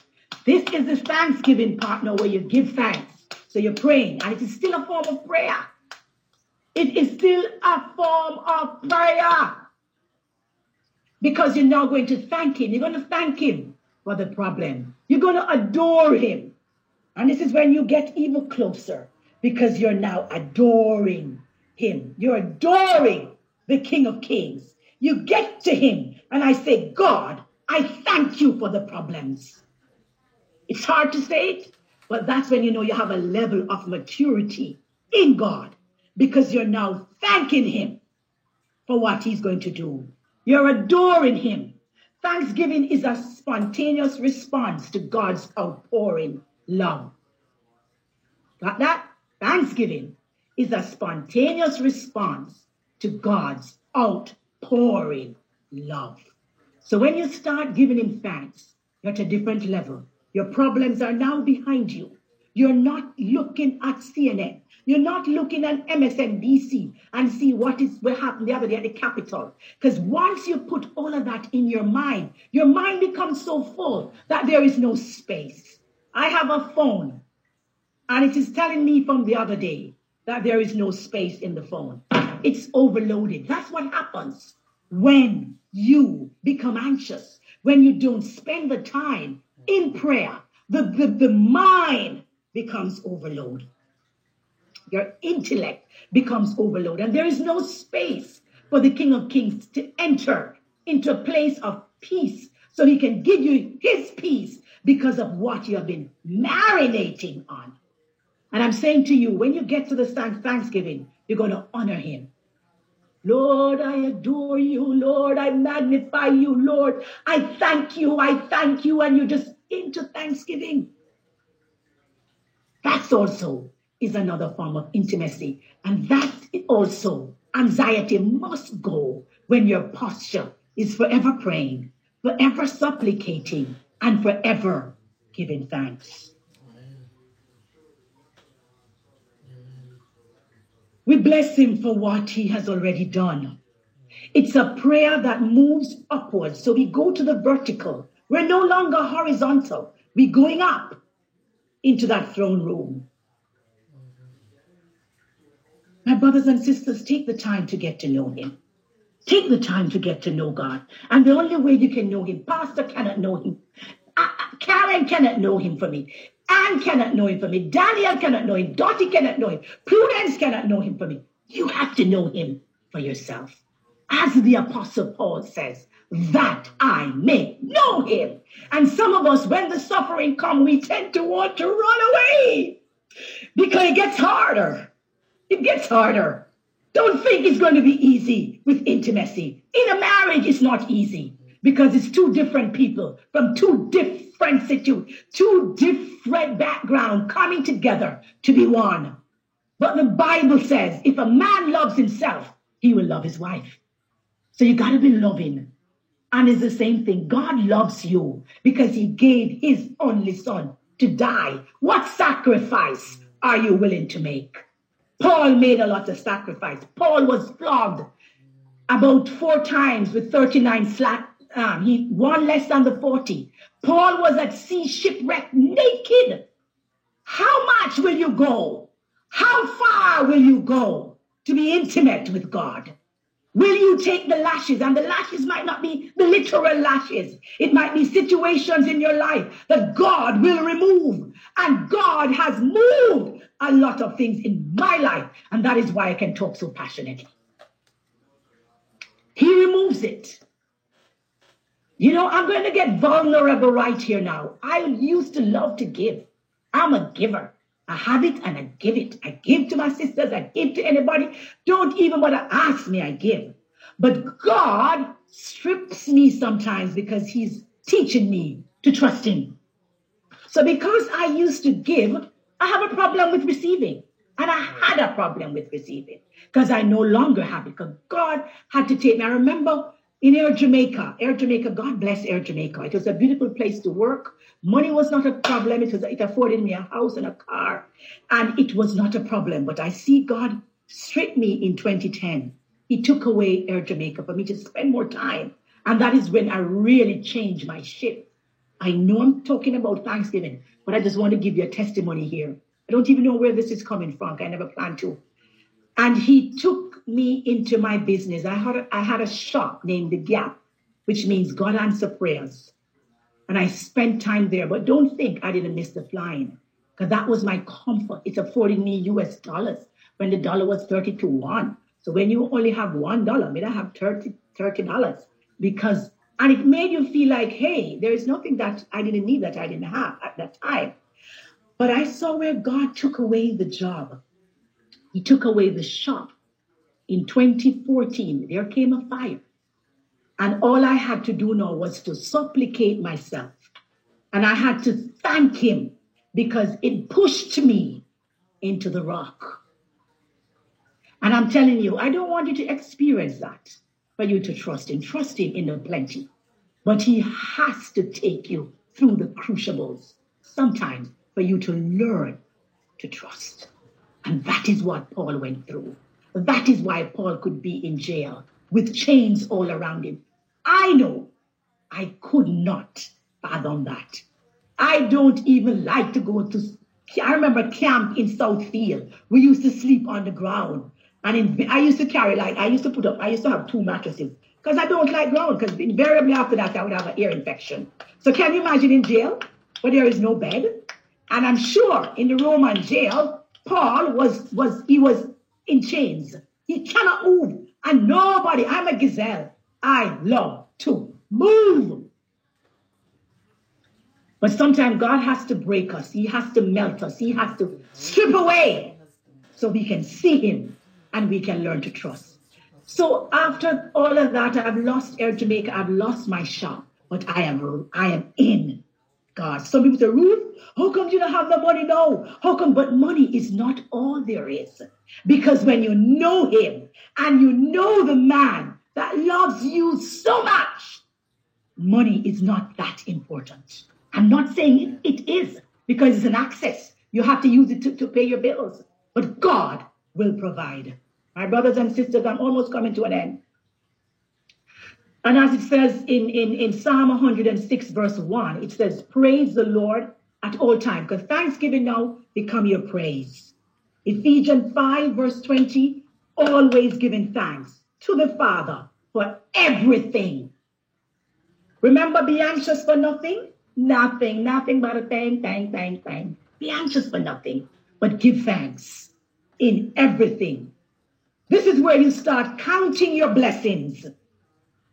This is the thanksgiving partner where you give thanks. So you're praying, and it is still a form of prayer. It is still a form of prayer. Because you're now going to thank Him. You're going to thank Him for the problem. You're going to adore Him. And this is when you get even closer because you're now adoring him. You're adoring the King of Kings. You get to him and I say, God, I thank you for the problems. It's hard to say it, but that's when you know you have a level of maturity in God because you're now thanking him for what he's going to do. You're adoring him. Thanksgiving is a spontaneous response to God's outpouring love. Got that? Thanksgiving is a spontaneous response to God's outpouring love. So when you start giving him thanks, you're at a different level. Your problems are now behind you. You're not looking at CNN. You're not looking at MSNBC and see what is what happened the other day at the Capitol. Because once you put all of that in your mind, your mind becomes so full that there is no space. I have a phone, and it is telling me from the other day that there is no space in the phone. It's overloaded. That's what happens when you become anxious, when you don't spend the time in prayer. The, the, the mind becomes overloaded. Your intellect becomes overloaded, and there is no space for the King of Kings to enter into a place of peace so he can give you his peace because of what you have been marinating on. And I'm saying to you, when you get to the Thanksgiving, you're going to honor him. Lord, I adore you. Lord, I magnify you. Lord, I thank you. I thank you. And you're just into Thanksgiving. That's also is another form of intimacy. And that also, anxiety must go when your posture is forever praying, forever supplicating, and forever giving thanks. We bless him for what he has already done. It's a prayer that moves upwards. So we go to the vertical. We're no longer horizontal. We're going up into that throne room. My brothers and sisters, take the time to get to know him. Take the time to get to know God. And the only way you can know Him, Pastor cannot know Him. Uh, uh, Karen cannot know Him for me. Anne cannot know Him for me. Daniel cannot know Him. Dottie cannot know Him. Prudence cannot know Him for me. You have to know Him for yourself. As the Apostle Paul says, that I may know Him. And some of us, when the suffering comes, we tend to want to run away because it gets harder. It gets harder. Don't think it's going to be easy with intimacy. In a marriage, it's not easy because it's two different people from two different situations, two different backgrounds coming together to be one. But the Bible says if a man loves himself, he will love his wife. So you got to be loving. And it's the same thing. God loves you because he gave his only son to die. What sacrifice are you willing to make? Paul made a lot of sacrifice. Paul was flogged about four times with 39 slack. Um, he one less than the 40. Paul was at sea shipwrecked naked. How much will you go? How far will you go to be intimate with God? Will you take the lashes? And the lashes might not be the literal lashes. It might be situations in your life that God will remove. And God has moved a lot of things in my life. And that is why I can talk so passionately. He removes it. You know, I'm going to get vulnerable right here now. I used to love to give. I'm a giver. I have it and I give it. I give to my sisters, I give to anybody. Don't even want to ask me, I give. But God strips me sometimes because He's teaching me to trust Him. So because I used to give, I have a problem with receiving. And I had a problem with receiving because I no longer have it because God had to take me. I remember in Air Jamaica, Air Jamaica, God bless Air Jamaica. It was a beautiful place to work. Money was not a problem. It was it afforded me a house and a car, and it was not a problem. But I see God strip me in 2010. He took away Air Jamaica for me to spend more time, and that is when I really changed my ship. I know I'm talking about Thanksgiving, but I just want to give you a testimony here. I don't even know where this is coming from. I never planned to. And he took me into my business. I had I had a shop named The Gap, which means God answer prayers. And I spent time there. But don't think I didn't miss the flying, because that was my comfort. It's affording me US dollars when the dollar was 30 to 1. So when you only have one dollar, I mean, I have 30 dollars because and it made you feel like, hey, there is nothing that I didn't need that I didn't have at that time. But I saw where God took away the job. He took away the shop. In 2014, there came a fire. And all I had to do now was to supplicate myself. And I had to thank him because it pushed me into the rock. And I'm telling you, I don't want you to experience that, for you to trust him. Trust him in the plenty. But he has to take you through the crucibles sometimes for you to learn to trust. And that is what Paul went through. That is why Paul could be in jail with chains all around him. I know I could not fathom that. I don't even like to go to. I remember camp in Southfield. We used to sleep on the ground. And in, I used to carry, like, I used to put up, I used to have two mattresses because I don't like ground. Because invariably after that, I would have an ear infection. So can you imagine in jail where there is no bed? And I'm sure in the Roman jail, Paul was was he was in chains. He cannot move. And nobody, I'm a gazelle. I love to move. But sometimes God has to break us. He has to melt us. He has to strip away so we can see him and we can learn to trust. So after all of that, I've lost Air Jamaica. I've lost my shop, but I am I am in God. Some people say, Ruth, how come you don't have the money now? How come? But money is not all there is. Because when you know him and you know the man that loves you so much, money is not that important. I'm not saying it, is because it's an access. You have to use it to, to pay your bills. But God will provide. My brothers and sisters, I'm almost coming to an end. And as it says in, in, in Psalm 106, verse 1, it says, Praise the Lord at all times, because thanksgiving now become your praise. Ephesians 5, verse 20, always giving thanks to the Father for everything. Remember, be anxious for nothing? Nothing, nothing but a thing, thing, thing, thing. Be anxious for nothing, but give thanks in everything. This is where you start counting your blessings.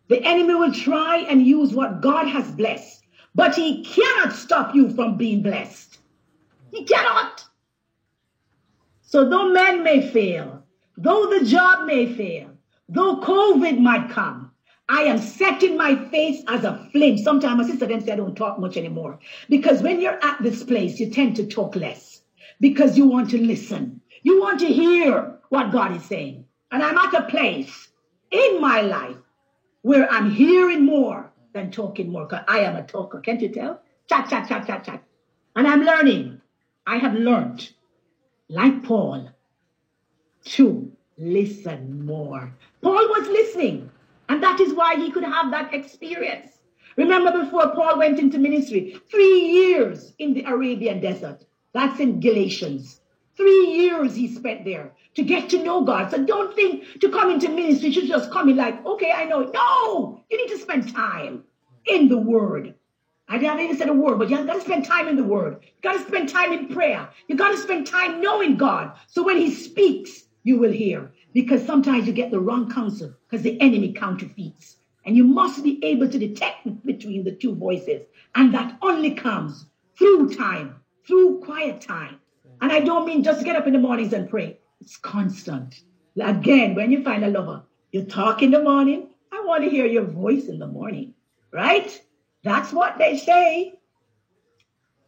The enemy will try and use what God has blessed, but he cannot stop you from being blessed. He cannot. So, though men may fail, though the job may fail, though COVID might come, I am setting my face as a flame. Sometimes my sister then say I don't talk much anymore. Because when you're at this place, you tend to talk less because you want to listen. You want to hear what God is saying. And I'm at a place in my life where I'm hearing more than talking more. I am a talker. Can't you tell? Chat, chat, chat, chat, chat. And I'm learning. I have learned, like Paul, to listen more. Paul was listening. And that is why he could have that experience. Remember before Paul went into ministry, three years in the Arabian desert. That's in Galatians. Three years he spent there to get to know God. So don't think to come into ministry should just come in like, okay, I know. No, you need to spend time in the Word. I didn't even say the word, but you got to spend time in the Word. You got to spend time in prayer. You got to spend time knowing God. So when He speaks, you will hear because sometimes you get the wrong counsel because the enemy counterfeits. And you must be able to detect between the two voices. And that only comes through time, through quiet time. And I don't mean just get up in the mornings and pray. It's constant. Again, when you find a lover, you talk in the morning. I want to hear your voice in the morning, right? That's what they say.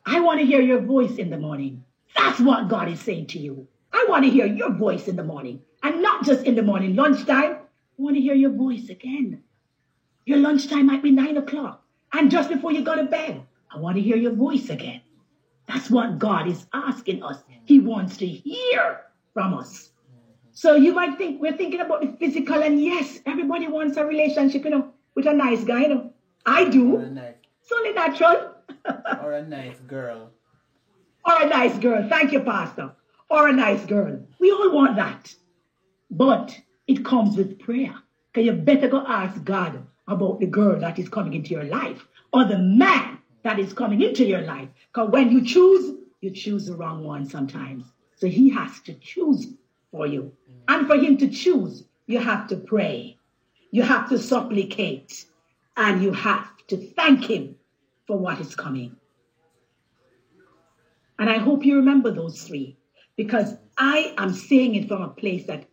I want to hear your voice in the morning. That's what God is saying to you. I want to hear your voice in the morning. And not just in the morning, lunchtime. I want to hear your voice again. Your lunchtime might be nine o'clock. And just before you go to bed, I want to hear your voice again. That's what God is asking us. He wants to hear from us. Mm-hmm. So you might think we're thinking about the physical, and yes, everybody wants a relationship, you know, with a nice guy, you know. I do. nice, it's only natural. or a nice girl. Or a nice girl. Thank you, Pastor. Or a nice girl. We all want that. But it comes with prayer. Because you better go ask God about the girl that is coming into your life or the man that is coming into your life. Because when you choose, you choose the wrong one sometimes. So he has to choose for you. And for him to choose, you have to pray. You have to supplicate. And you have to thank him for what is coming. And I hope you remember those three because I am saying it from a place that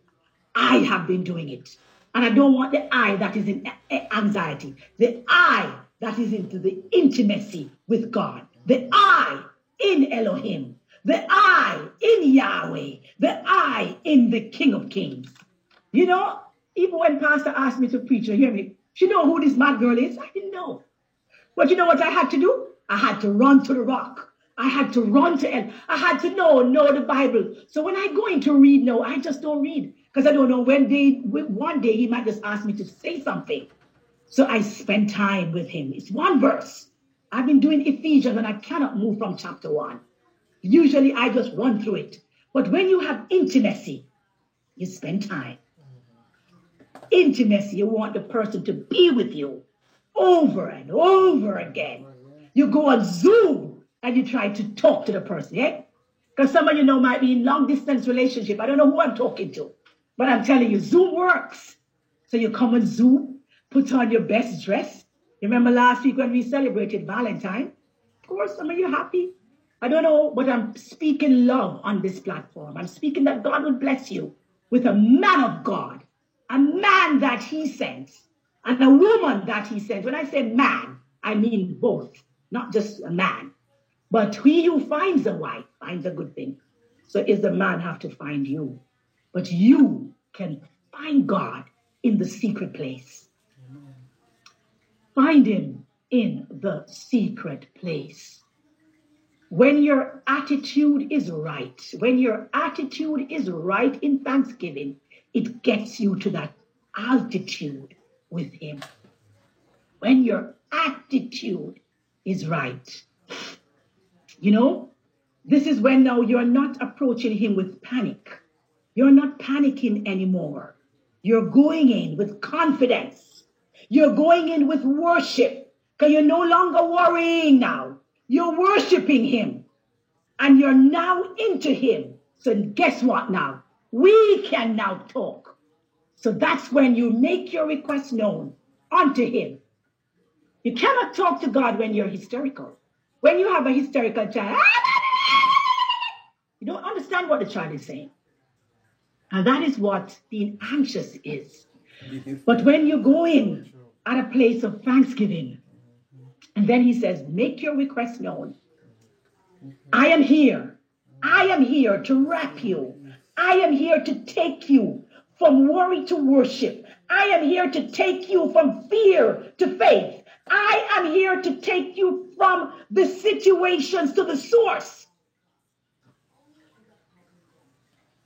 I have been doing it. And I don't want the I that is in eh, eh, anxiety, the I that is into the intimacy with God, the I in Elohim, the I in Yahweh, the I in the King of Kings. You know, even when Pastor asked me to preach, you hear me, she know who this mad girl is? I didn't know. But you know what I had to do? I had to run to the rock. I had to run to it. I had to know, know the Bible. So when I go in to read now, I just don't read because I don't know when day, one day he might just ask me to say something. So I spend time with him. It's one verse. I've been doing Ephesians and I cannot move from chapter one. Usually I just run through it. But when you have intimacy, you spend time. Intimacy, you want the person to be with you over and over again. You go on Zoom and you try to talk to the person, yeah? Because some of you know might be in long distance relationship. I don't know who I'm talking to. But I'm telling you, Zoom works. So you come on Zoom, put on your best dress. You Remember last week when we celebrated Valentine? Of course, some of you happy. I don't know, but I'm speaking love on this platform. I'm speaking that God will bless you with a man of God, a man that he sends, and a woman that he sends. When I say man, I mean both, not just a man. But he who finds a wife finds a good thing. So is the man have to find you? But you can find God in the secret place. Find him in the secret place. When your attitude is right, when your attitude is right in thanksgiving, it gets you to that altitude with him. When your attitude is right. You know, this is when now you're not approaching him with panic. You're not panicking anymore. You're going in with confidence You're going in with worship because you're no longer worrying now. You're worshiping Him and you're now into Him. So, guess what now? We can now talk. So, that's when you make your request known unto Him. You cannot talk to God when you're hysterical. When you have a hysterical child, you don't understand what the child is saying. And that is what being anxious is. Mm-hmm. But when you go in at a place of thanksgiving, and then he says, Make your request known. I am here. I am here to wrap you. I am here to take you from worry to worship. I am here to take you from fear to faith. I am here to take you from the situations to the source.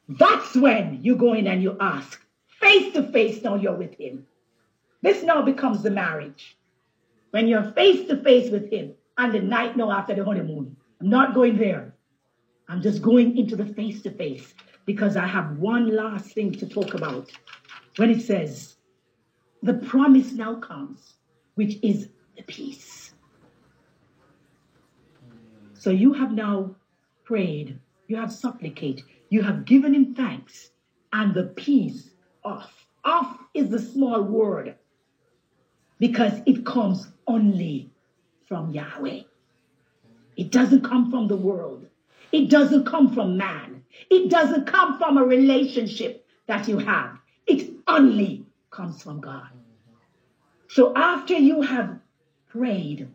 That's when you go in and you ask. Face to face, now you're with him. This now becomes the marriage. When you're face to face with him and the night now after the honeymoon. I'm not going there. I'm just going into the face to face because I have one last thing to talk about. When it says, the promise now comes, which is the peace. So you have now prayed, you have supplicated, you have given him thanks, and the peace off. Off is the small word because it comes only from Yahweh. It doesn't come from the world. It doesn't come from man. It doesn't come from a relationship that you have. It only comes from God. So after you have prayed,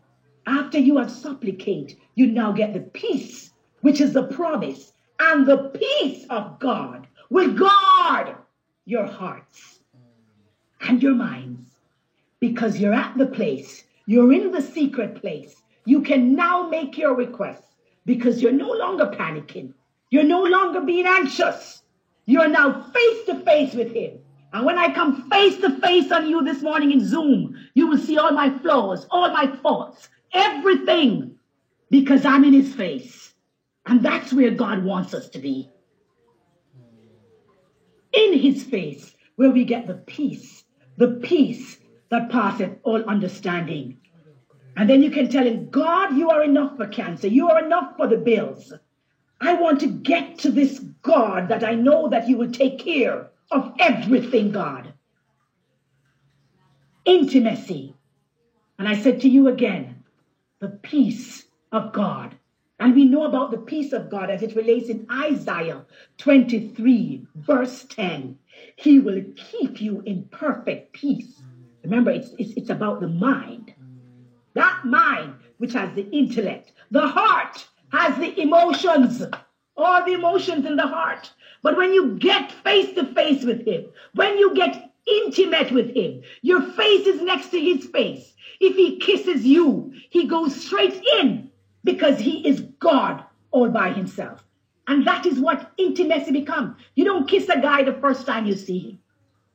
after you have supplicated, you now get the peace, which is the promise. And the peace of God will guard your hearts and your minds because you're at the place, you're in the secret place. You can now make your requests because you're no longer panicking. You're no longer being anxious. You're now face to face with Him. And when I come face to face on you this morning in Zoom, you will see all my flaws, all my faults, everything, because I'm in his face. And that's where God wants us to be. In his face, where we get the peace, the peace that passeth all understanding. And then you can tell him, God, you are enough for cancer. You are enough for the bills. I want to get to this God that I know that you will take care of everything, God. Intimacy. And I said to you again, the peace of God. And we know about the peace of God as it relates in Isaiah 23, verse 10. He will keep you in perfect peace. Remember, it's, it's, it's about the mind. That mind, which has the intellect, the heart has the emotions, all the emotions in the heart. But when you get face to face with him, when you get intimate with him, your face is next to his face. If he kisses you, he goes straight in because he is God all by himself. And that is what intimacy becomes. You don't kiss a guy the first time you see him.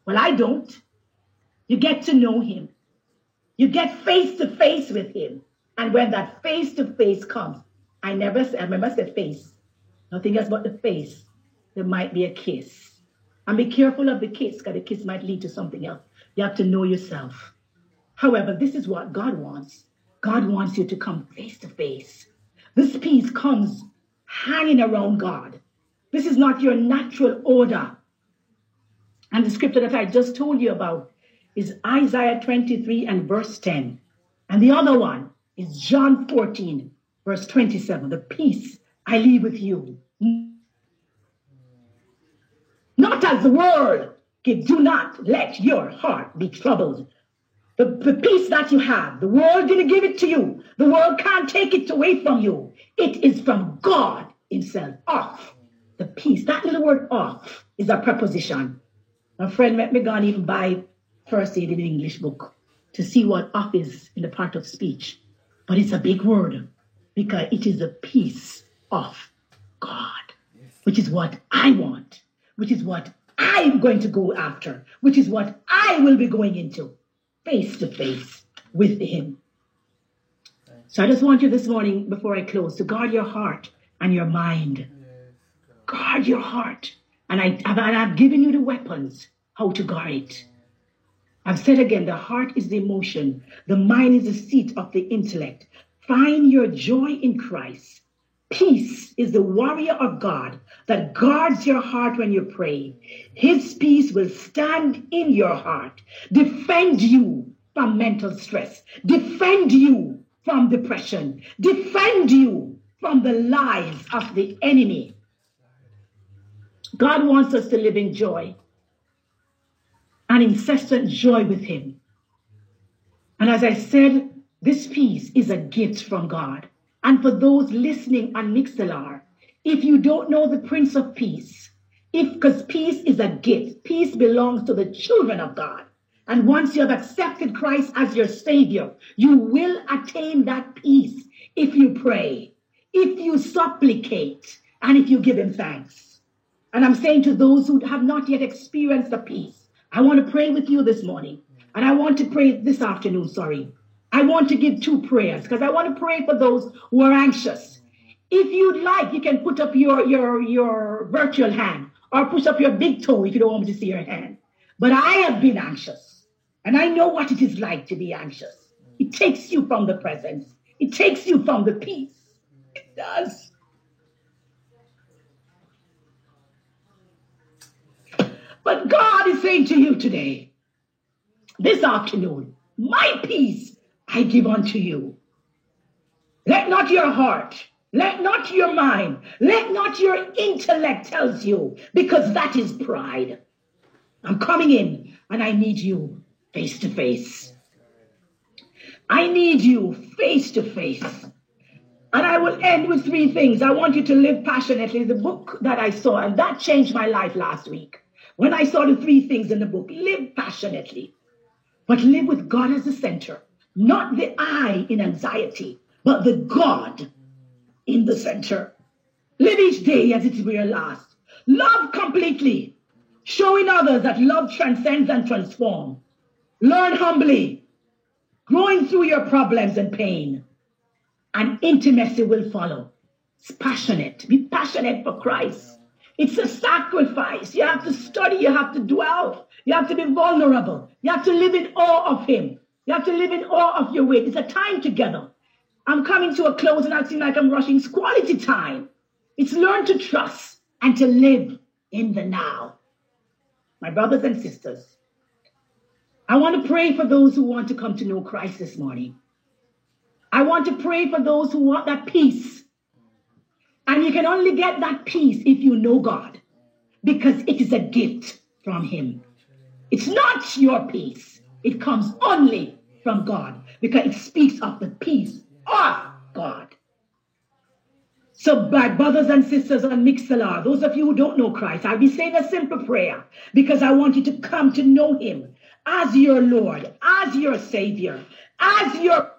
Well, I don't. You get to know him. You get face to face with him. And when that face to face comes, I never, said, I remember I said face. Nothing else but the face there might be a kiss. And be careful of the kiss, because the kiss might lead to something else. You have to know yourself. However, this is what God wants. God wants you to come face to face. This peace comes hanging around God. This is not your natural order. And the scripture that I just told you about is Isaiah 23 and verse 10. And the other one is John 14, verse 27. The peace I leave with you, not as the world. Do not let your heart be troubled. The, the peace that you have, the world didn't give it to you. The world can't take it away from you. It is from God Himself. Off. The peace. That little word off is a preposition. A friend met me go and even buy first aid in an English book to see what off is in the part of speech. But it's a big word because it is the peace of God, which is what I want which is what I'm going to go after, which is what I will be going into face to face with Him. So I just want you this morning, before I close, to guard your heart and your mind. Guard your heart. And I, and I've given you the weapons how to guard it. I've said again, the heart is the emotion, the mind is the seat of the intellect. Find your joy in Christ. Peace is the warrior of God that guards your heart when you pray. His peace will stand in your heart, defend you from mental stress, defend you from depression, defend you from the lies of the enemy. God wants us to live in joy, an incessant joy with Him. And as I said, this peace is a gift from God. And for those listening on Mixlr, if you don't know the Prince of Peace, if because peace is a gift, peace belongs to the children of God. And once you have accepted Christ as your Savior, you will attain that peace if you pray, if you supplicate, and if you give Him thanks. And I'm saying to those who have not yet experienced the peace, I want to pray with you this morning. And I want to pray this afternoon, sorry. I want to give two prayers because I want to pray for those who are anxious. If you'd like, you can put up your, your, your virtual hand or push up your big toe if you don't want me to see your hand. But I have been anxious and I know what it is like to be anxious. It takes you from the presence, it takes you from the peace. It does. But God is saying to you today, this afternoon, my peace I give unto you. Let not your heart, let not your mind, let not your intellect tells you, because that is pride. I'm coming in and I need you face to face. I need you face to face. And I will end with three things. I want you to live passionately. The book that I saw, and that changed my life last week. When I saw the three things in the book, live passionately, but live with God as the center, not the I in anxiety, but the God in the center. Live each day as it were your last. Love completely, showing others that love transcends and transforms. Learn humbly, growing through your problems and pain, and intimacy will follow. It's passionate. Be passionate for Christ. It's a sacrifice. You have to study, you have to dwell, you have to be vulnerable, you have to live in awe of Him, you have to live in awe of your weight. It's a time together. I'm coming to a close and I seem like I'm rushing. It's quality time. It's learn to trust and to live in the now. My brothers and sisters, I want to pray for those who want to come to know Christ this morning. I want to pray for those who want that peace. And you can only get that peace if you know God, because it is a gift from Him. It's not your peace, it comes only from God, because it speaks of the peace of God. So, brothers and sisters on Mixlr, those of you who don't know Christ, I'll be saying a simple prayer because I want you to come to know Him as your Lord, as your Savior, as your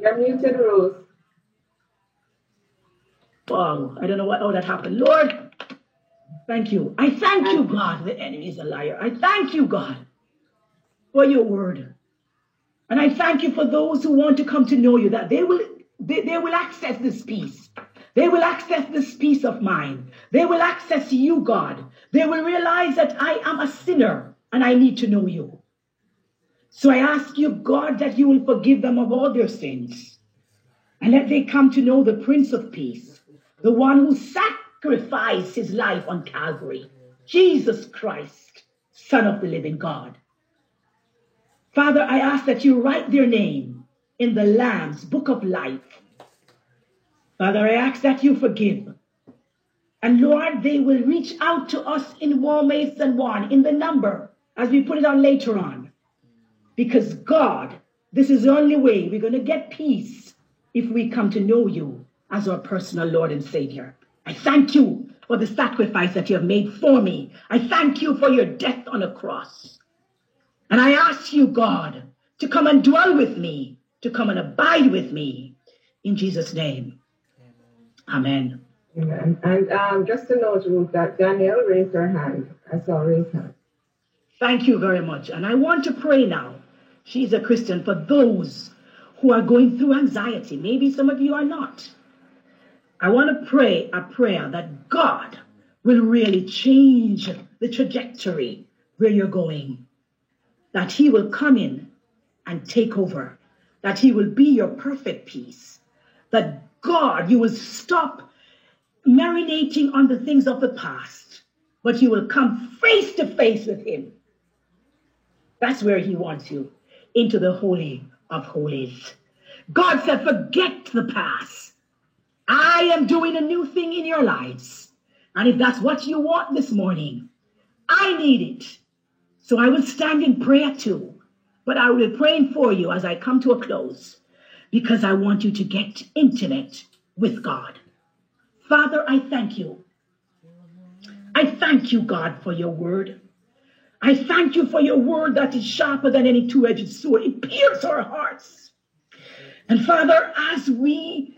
You're muted, Rose. Wow, I don't know what all that happened. Lord, thank you. I thank you, God. The enemy is a liar. I thank you, God, for your word. And I thank you for those who want to come to know you, that they will they, they will access this peace. They will access this peace of mind. They will access you, God. They will realize that I am a sinner and I need to know you. So I ask you, God, that you will forgive them of all their sins and let they come to know the Prince of Peace, the one who sacrificed his life on Calvary, Jesus Christ, Son of the living God. Father, I ask that you write their name in the Lamb's book of life. Father, I ask that you forgive. And Lord, they will reach out to us in ways and one in the number as we put it on later on. Because God, this is the only way we're going to get peace if we come to know you as our personal Lord and Savior. I thank you for the sacrifice that you have made for me. I thank you for your death on a cross. And I ask you, God, to come and dwell with me, to come and abide with me. In Jesus' name. Amen. Amen. And um, just to note, Ruth, that Danielle raised her hand. I saw her raise hand. Thank you very much. And I want to pray now. She's a Christian for those who are going through anxiety. Maybe some of you are not. I want to pray a prayer that God will really change the trajectory where you're going. That He will come in and take over. That He will be your perfect peace. That God, you will stop marinating on the things of the past, but you will come face to face with Him. That's where He wants you, into the Holy of Holies. God said, forget the past. I am doing a new thing in your lives. And if that's what you want this morning, I need it. So I will stand in prayer too. But I will be praying for you as I come to a close because I want you to get intimate with God. Father, I thank you. I thank you, God, for your word. I thank you for your word that is sharper than any two edged sword. It pierces our hearts. And Father, as we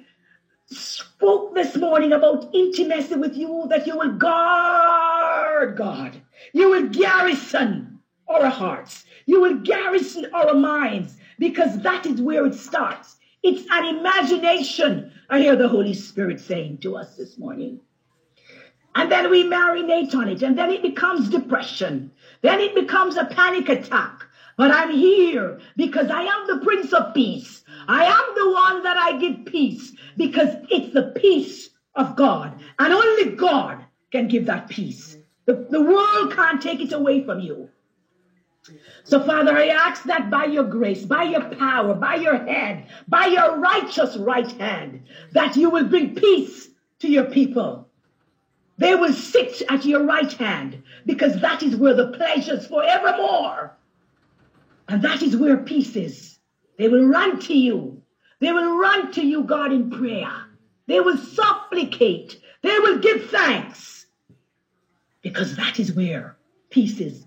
spoke this morning about intimacy with you, that you will guard, God. You will garrison our hearts. You will garrison our minds because that is where it starts. It's an imagination. I hear the Holy Spirit saying to us this morning. And then we marinate on it, and then it becomes depression. Then it becomes a panic attack. But I'm here because I am the Prince of Peace. I am the one that I give peace because it's the peace of God. And only God can give that peace. The, the world can't take it away from you. So, Father, I ask that by your grace, by your power, by your hand, by your righteous right hand, that you will bring peace to your people. They will sit at your right hand because that is where the pleasures forevermore. And that is where peace is. They will run to you. They will run to you, God, in prayer. They will supplicate. They will give thanks because that is where peace is.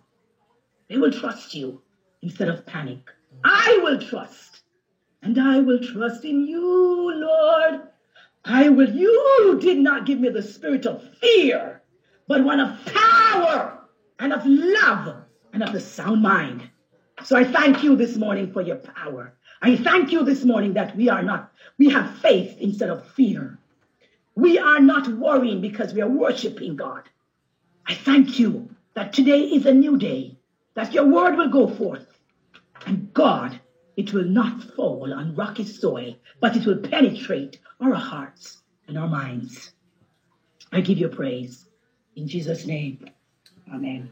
They will trust you instead of panic. I will trust, and I will trust in you, Lord. I will. You did not give me the spirit of fear, but one of power and of love and of the sound mind. So I thank you this morning for your power. I thank you this morning that we are not, we have faith instead of fear. We are not worrying because we are worshiping God. I thank you that today is a new day that your word will go forth. And God, it will not fall on rocky soil, but it will penetrate our hearts and our minds. I give you praise. In Jesus' name, amen.